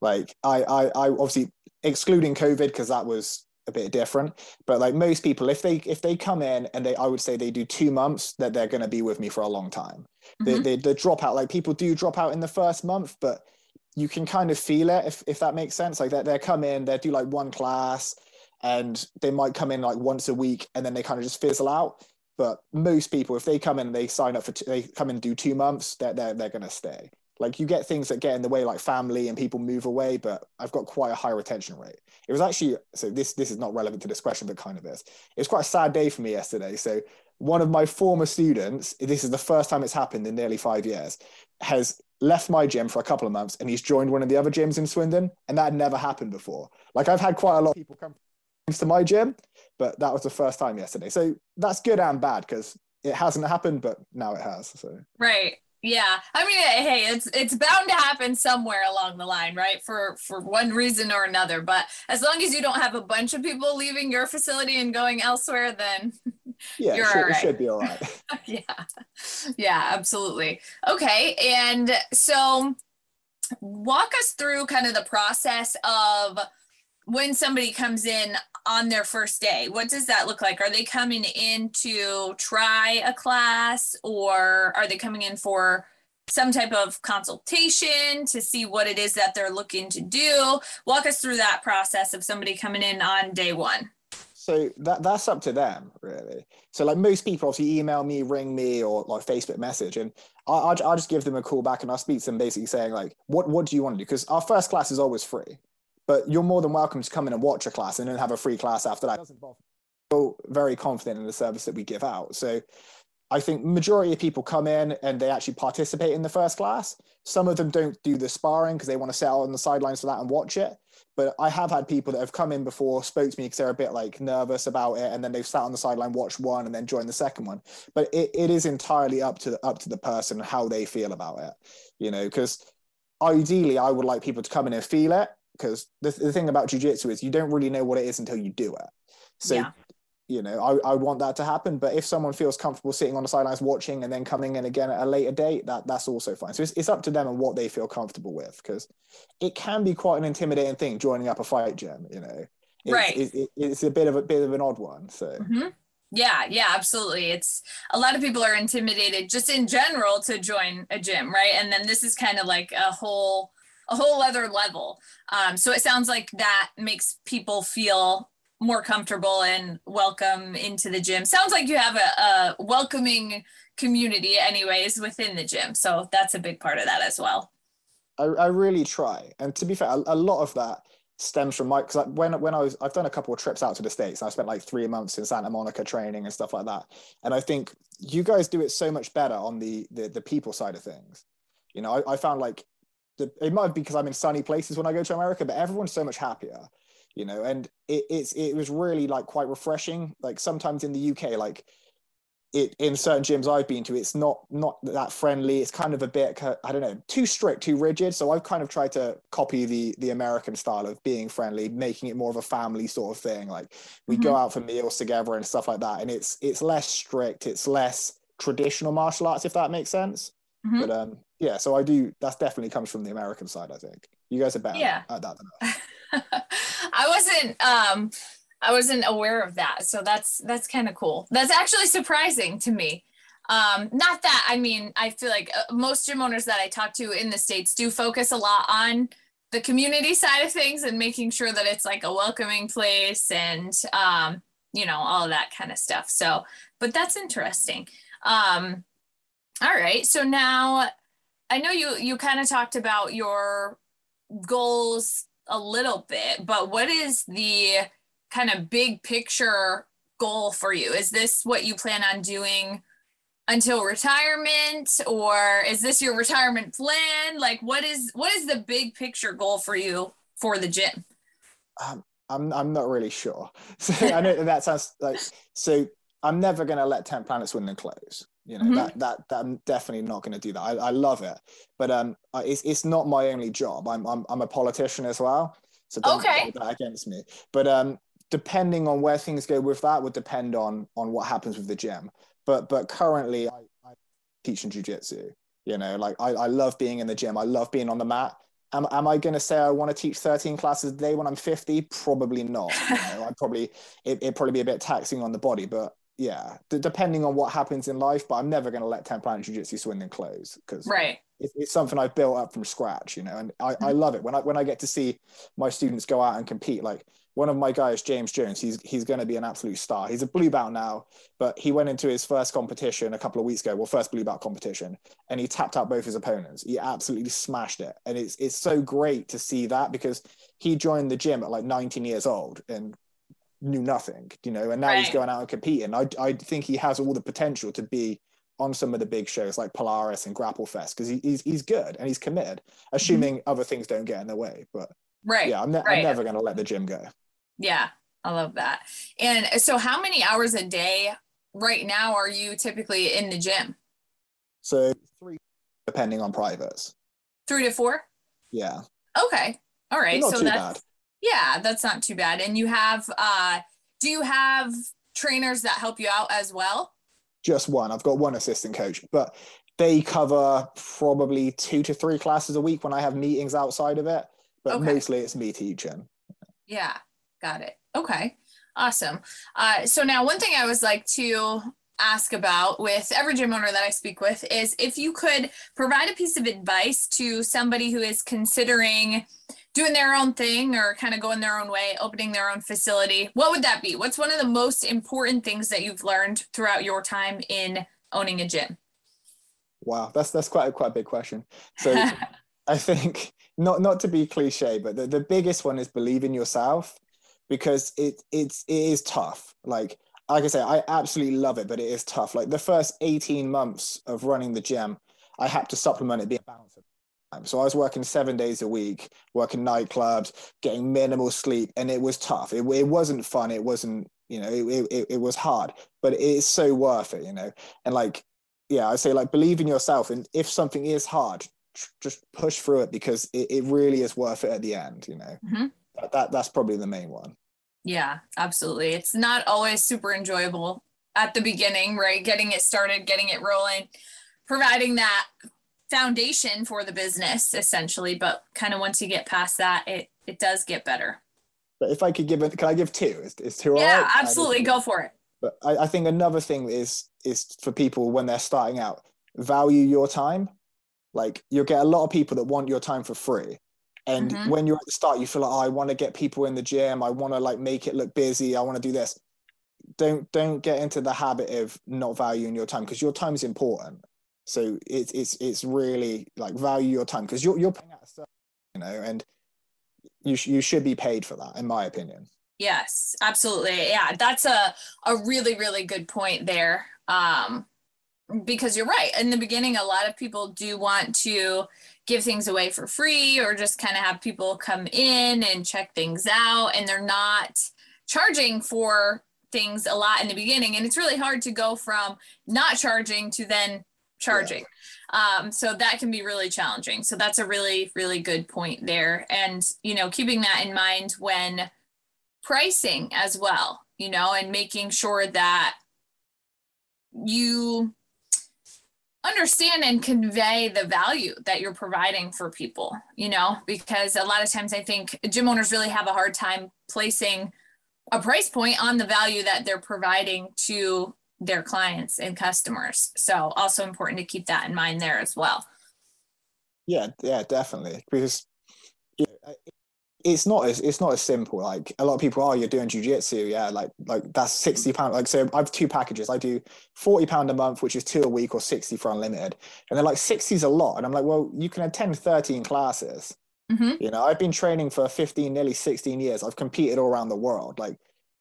Like I, I, I obviously excluding COVID because that was a bit different. But like most people, if they if they come in and they, I would say they do two months, that they're going to be with me for a long time. Mm-hmm. They, they, they drop out. Like people do drop out in the first month, but you can kind of feel it if if that makes sense. Like they they come in, they do like one class, and they might come in like once a week, and then they kind of just fizzle out. But most people, if they come in they sign up for, they come and do two months, they're, they're, they're going to stay. Like you get things that get in the way, like family and people move away, but I've got quite a high retention rate. It was actually, so this, this is not relevant to this question, but kind of is. It was quite a sad day for me yesterday. So one of my former students, this is the first time it's happened in nearly five years, has left my gym for a couple of months and he's joined one of the other gyms in Swindon. And that had never happened before. Like I've had quite a lot of people come to my gym but that was the first time yesterday. So that's good and bad because it hasn't happened, but now it has. So right. Yeah. I mean, hey, it's it's bound to happen somewhere along the line, right? For for one reason or another. But as long as you don't have a bunch of people leaving your facility and going elsewhere, then yeah, you're it should, right. it should be all right. yeah. Yeah, absolutely. Okay. And so walk us through kind of the process of when somebody comes in on their first day what does that look like are they coming in to try a class or are they coming in for some type of consultation to see what it is that they're looking to do walk us through that process of somebody coming in on day one so that that's up to them really so like most people obviously email me ring me or like facebook message and I, I'll, I'll just give them a call back and i'll speak to them basically saying like what what do you want to do because our first class is always free but you're more than welcome to come in and watch a class and then have a free class after that. Feel very confident in the service that we give out. So I think majority of people come in and they actually participate in the first class. Some of them don't do the sparring because they want to sit out on the sidelines for that and watch it. But I have had people that have come in before, spoke to me because they're a bit like nervous about it, and then they've sat on the sideline, watched one, and then joined the second one. But it, it is entirely up to the, up to the person how they feel about it, you know. Because ideally, I would like people to come in and feel it, because the, the thing about jiu-jitsu is you don't really know what it is until you do it so yeah. You know I, I want that to happen but if someone feels comfortable sitting on the sidelines watching and then coming in again at a later date that that's also fine so it's, it's up to them and what they feel comfortable with because it can be quite an intimidating thing joining up a fight gym you know it's, right it, it, it's a bit of a bit of an odd one so mm-hmm. Yeah, yeah, absolutely. It's a lot of people are intimidated just in general to join a gym, right? And then this is kind of like a whole a whole other level. Um, so it sounds like that makes people feel more comfortable and welcome into the gym. Sounds like you have a, a welcoming community, anyways, within the gym. So that's a big part of that as well. I, I really try, and to be fair, a, a lot of that stems from my because when when I was I've done a couple of trips out to the states. I spent like three months in Santa Monica training and stuff like that. And I think you guys do it so much better on the the, the people side of things. You know, I, I found like the, it might be because I'm in sunny places when I go to America, but everyone's so much happier, you know. And it, it's it was really like quite refreshing. Like sometimes in the UK, like it in certain gyms I've been to, it's not not that friendly. It's kind of a bit I don't know, too strict, too rigid. So I've kind of tried to copy the the American style of being friendly, making it more of a family sort of thing. Like we mm-hmm. go out for meals together and stuff like that, and it's it's less strict. It's less traditional martial arts, if that makes sense. Mm-hmm. But um, yeah, so I do. That definitely comes from the American side. I think you guys are better yeah. at that than us. I wasn't. Um, I wasn't aware of that, so that's that's kind of cool. That's actually surprising to me. Um, not that I mean, I feel like uh, most gym owners that I talk to in the states do focus a lot on the community side of things and making sure that it's like a welcoming place and um, you know all that kind of stuff. So, but that's interesting. Um, all right, so now I know you you kind of talked about your goals a little bit, but what is the kind of big picture goal for you? Is this what you plan on doing until retirement or is this your retirement plan? Like what is what is the big picture goal for you for the gym? Um, I'm I'm not really sure. So I know that sounds like so I'm never gonna let 10 Planet Swindon close. You know, mm-hmm. that, that that I'm definitely not gonna do that. I, I love it. But um it's it's not my only job. I'm I'm I'm a politician as well. So don't okay. that against me. But um depending on where things go with that would depend on on what happens with the gym. But but currently I, I teach in jujitsu. You know, like I, I love being in the gym. I love being on the mat. Am, am I going to say I want to teach 13 classes a day when I'm 50? Probably not. You know, I probably it, would probably be a bit taxing on the body, but yeah, d- depending on what happens in life. But I'm never going to let 10 planet jiu-jitsu swing and close because right. It, it's something I've built up from scratch, you know, and I, I mm-hmm. love it when I when I get to see my students go out and compete. Like one of my guys, James Jones, he's he's going to be an absolute star. He's a blue belt now, but he went into his first competition a couple of weeks ago, well, first blue belt competition, and he tapped out both his opponents. He absolutely smashed it, and it's it's so great to see that because he joined the gym at like 19 years old and knew nothing, you know, and now right. he's going out and competing. I I think he has all the potential to be on some of the big shows like Polaris and Grapple Fest because he, he's he's good and he's committed, assuming mm-hmm. other things don't get in the way. But right, yeah, I'm, ne- right. I'm never going to let the gym go. Yeah, I love that. And so, how many hours a day right now are you typically in the gym? So, three, depending on privates. Three to four? Yeah. Okay. All right. so, that's, bad. Yeah, that's not too bad. And you have, uh, do you have trainers that help you out as well? Just one. I've got one assistant coach, but they cover probably two to three classes a week when I have meetings outside of it. But okay. mostly it's me teaching. Yeah. Got it. Okay. Awesome. Uh, so now one thing I was like to ask about with every gym owner that I speak with is if you could provide a piece of advice to somebody who is considering doing their own thing or kind of going their own way, opening their own facility, what would that be? What's one of the most important things that you've learned throughout your time in owning a gym? Wow, that's that's quite a quite a big question. So I think not not to be cliche, but the, the biggest one is believe in yourself because it it's it is tough. Like like I say, I absolutely love it, but it is tough. Like the first 18 months of running the gym, I had to supplement it being balanced. So I was working seven days a week, working nightclubs, getting minimal sleep, and it was tough. It, it wasn't fun. It wasn't, you know, it, it, it was hard, but it is so worth it, you know. And like, yeah, I say like believe in yourself, and if something is hard, just push through it because it, it really is worth it at the end, you know. Mm-hmm. That that's probably the main one. Yeah, absolutely. It's not always super enjoyable at the beginning, right? Getting it started, getting it rolling, providing that foundation for the business essentially, but kind of once you get past that, it it does get better. But if I could give it, can I give two? Is, is two Yeah, right? absolutely. Go for it. But I, I think another thing is is for people when they're starting out, value your time. Like you'll get a lot of people that want your time for free and mm-hmm. when you're at the start, you feel like, oh, I want to get people in the gym. I want to like make it look busy. I want to do this. Don't don't get into the habit of not valuing your time because your time is important. So it's it's it's really like value your time because you're you're paying out certain, you know, and you sh- you should be paid for that, in my opinion. Yes, absolutely. Yeah, that's a a really really good point there. Um, because you're right. In the beginning, a lot of people do want to give things away for free or just kind of have people come in and check things out and they're not charging for things a lot in the beginning and it's really hard to go from not charging to then charging. Yeah. um, so that can be really challenging. So that's a really really good point there. And you know keeping that in mind when pricing as well you know and making sure that you understand and convey the value that you're providing for people, you know, because a lot of times I think gym owners really have a hard time placing a price point on the value that they're providing to their clients and customers. So also important to keep that in mind there as well. Yeah, yeah, definitely. Because it's not as it's not as simple. Like a lot of people are, oh, you're doing jujitsu, yeah, like like that's sixty pound. Like so, I have two packages. I do forty pound a month, which is two a week, or sixty for unlimited. And they're like sixty's a lot, and I'm like, well, you can attend thirteen classes. Mm-hmm. You know, I've been training for fifteen, nearly sixteen years. I've competed all around the world. Like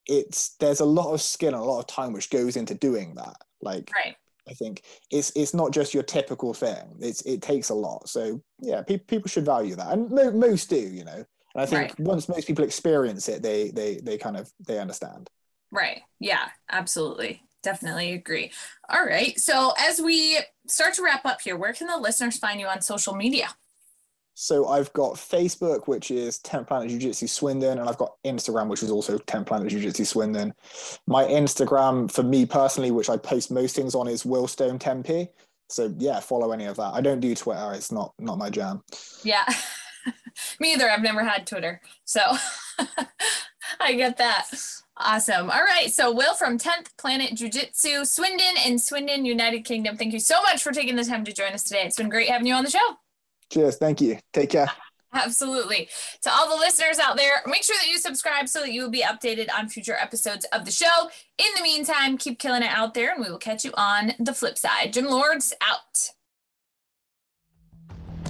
it's there's a lot of skill and a lot of time which goes into doing that. Like right. I think it's it's not just your typical thing. It's it takes a lot. So yeah, people people should value that, and mo- most do, you know. And I think right. once most people experience it, they they they kind of they understand. Right. Yeah. Absolutely. Definitely agree. All right. So as we start to wrap up here, where can the listeners find you on social media? So I've got Facebook, which is 10 Planet Jiu Jitsu Swindon, and I've got Instagram, which is also 10 Planet Jiu Jitsu Swindon. My Instagram, for me personally, which I post most things on, is Willstone Tempe. So yeah, follow any of that. I don't do Twitter; it's not not my jam. Yeah, me either. I've never had Twitter, so I get that. Awesome. All right. So, Will from 10th Planet Jiu Jitsu, Swindon and Swindon, United Kingdom, thank you so much for taking the time to join us today. It's been great having you on the show. Cheers. Thank you. Take care. Absolutely. To all the listeners out there, make sure that you subscribe so that you will be updated on future episodes of the show. In the meantime, keep killing it out there, and we will catch you on the flip side. Gym Lords out.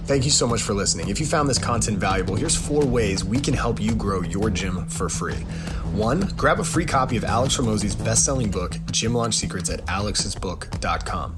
Thank you so much for listening. If you found this content valuable, here's four ways we can help you grow your gym for free. One, grab a free copy of Alex Hormozi's best selling book, Gym Launch Secrets, at alexsbook.com.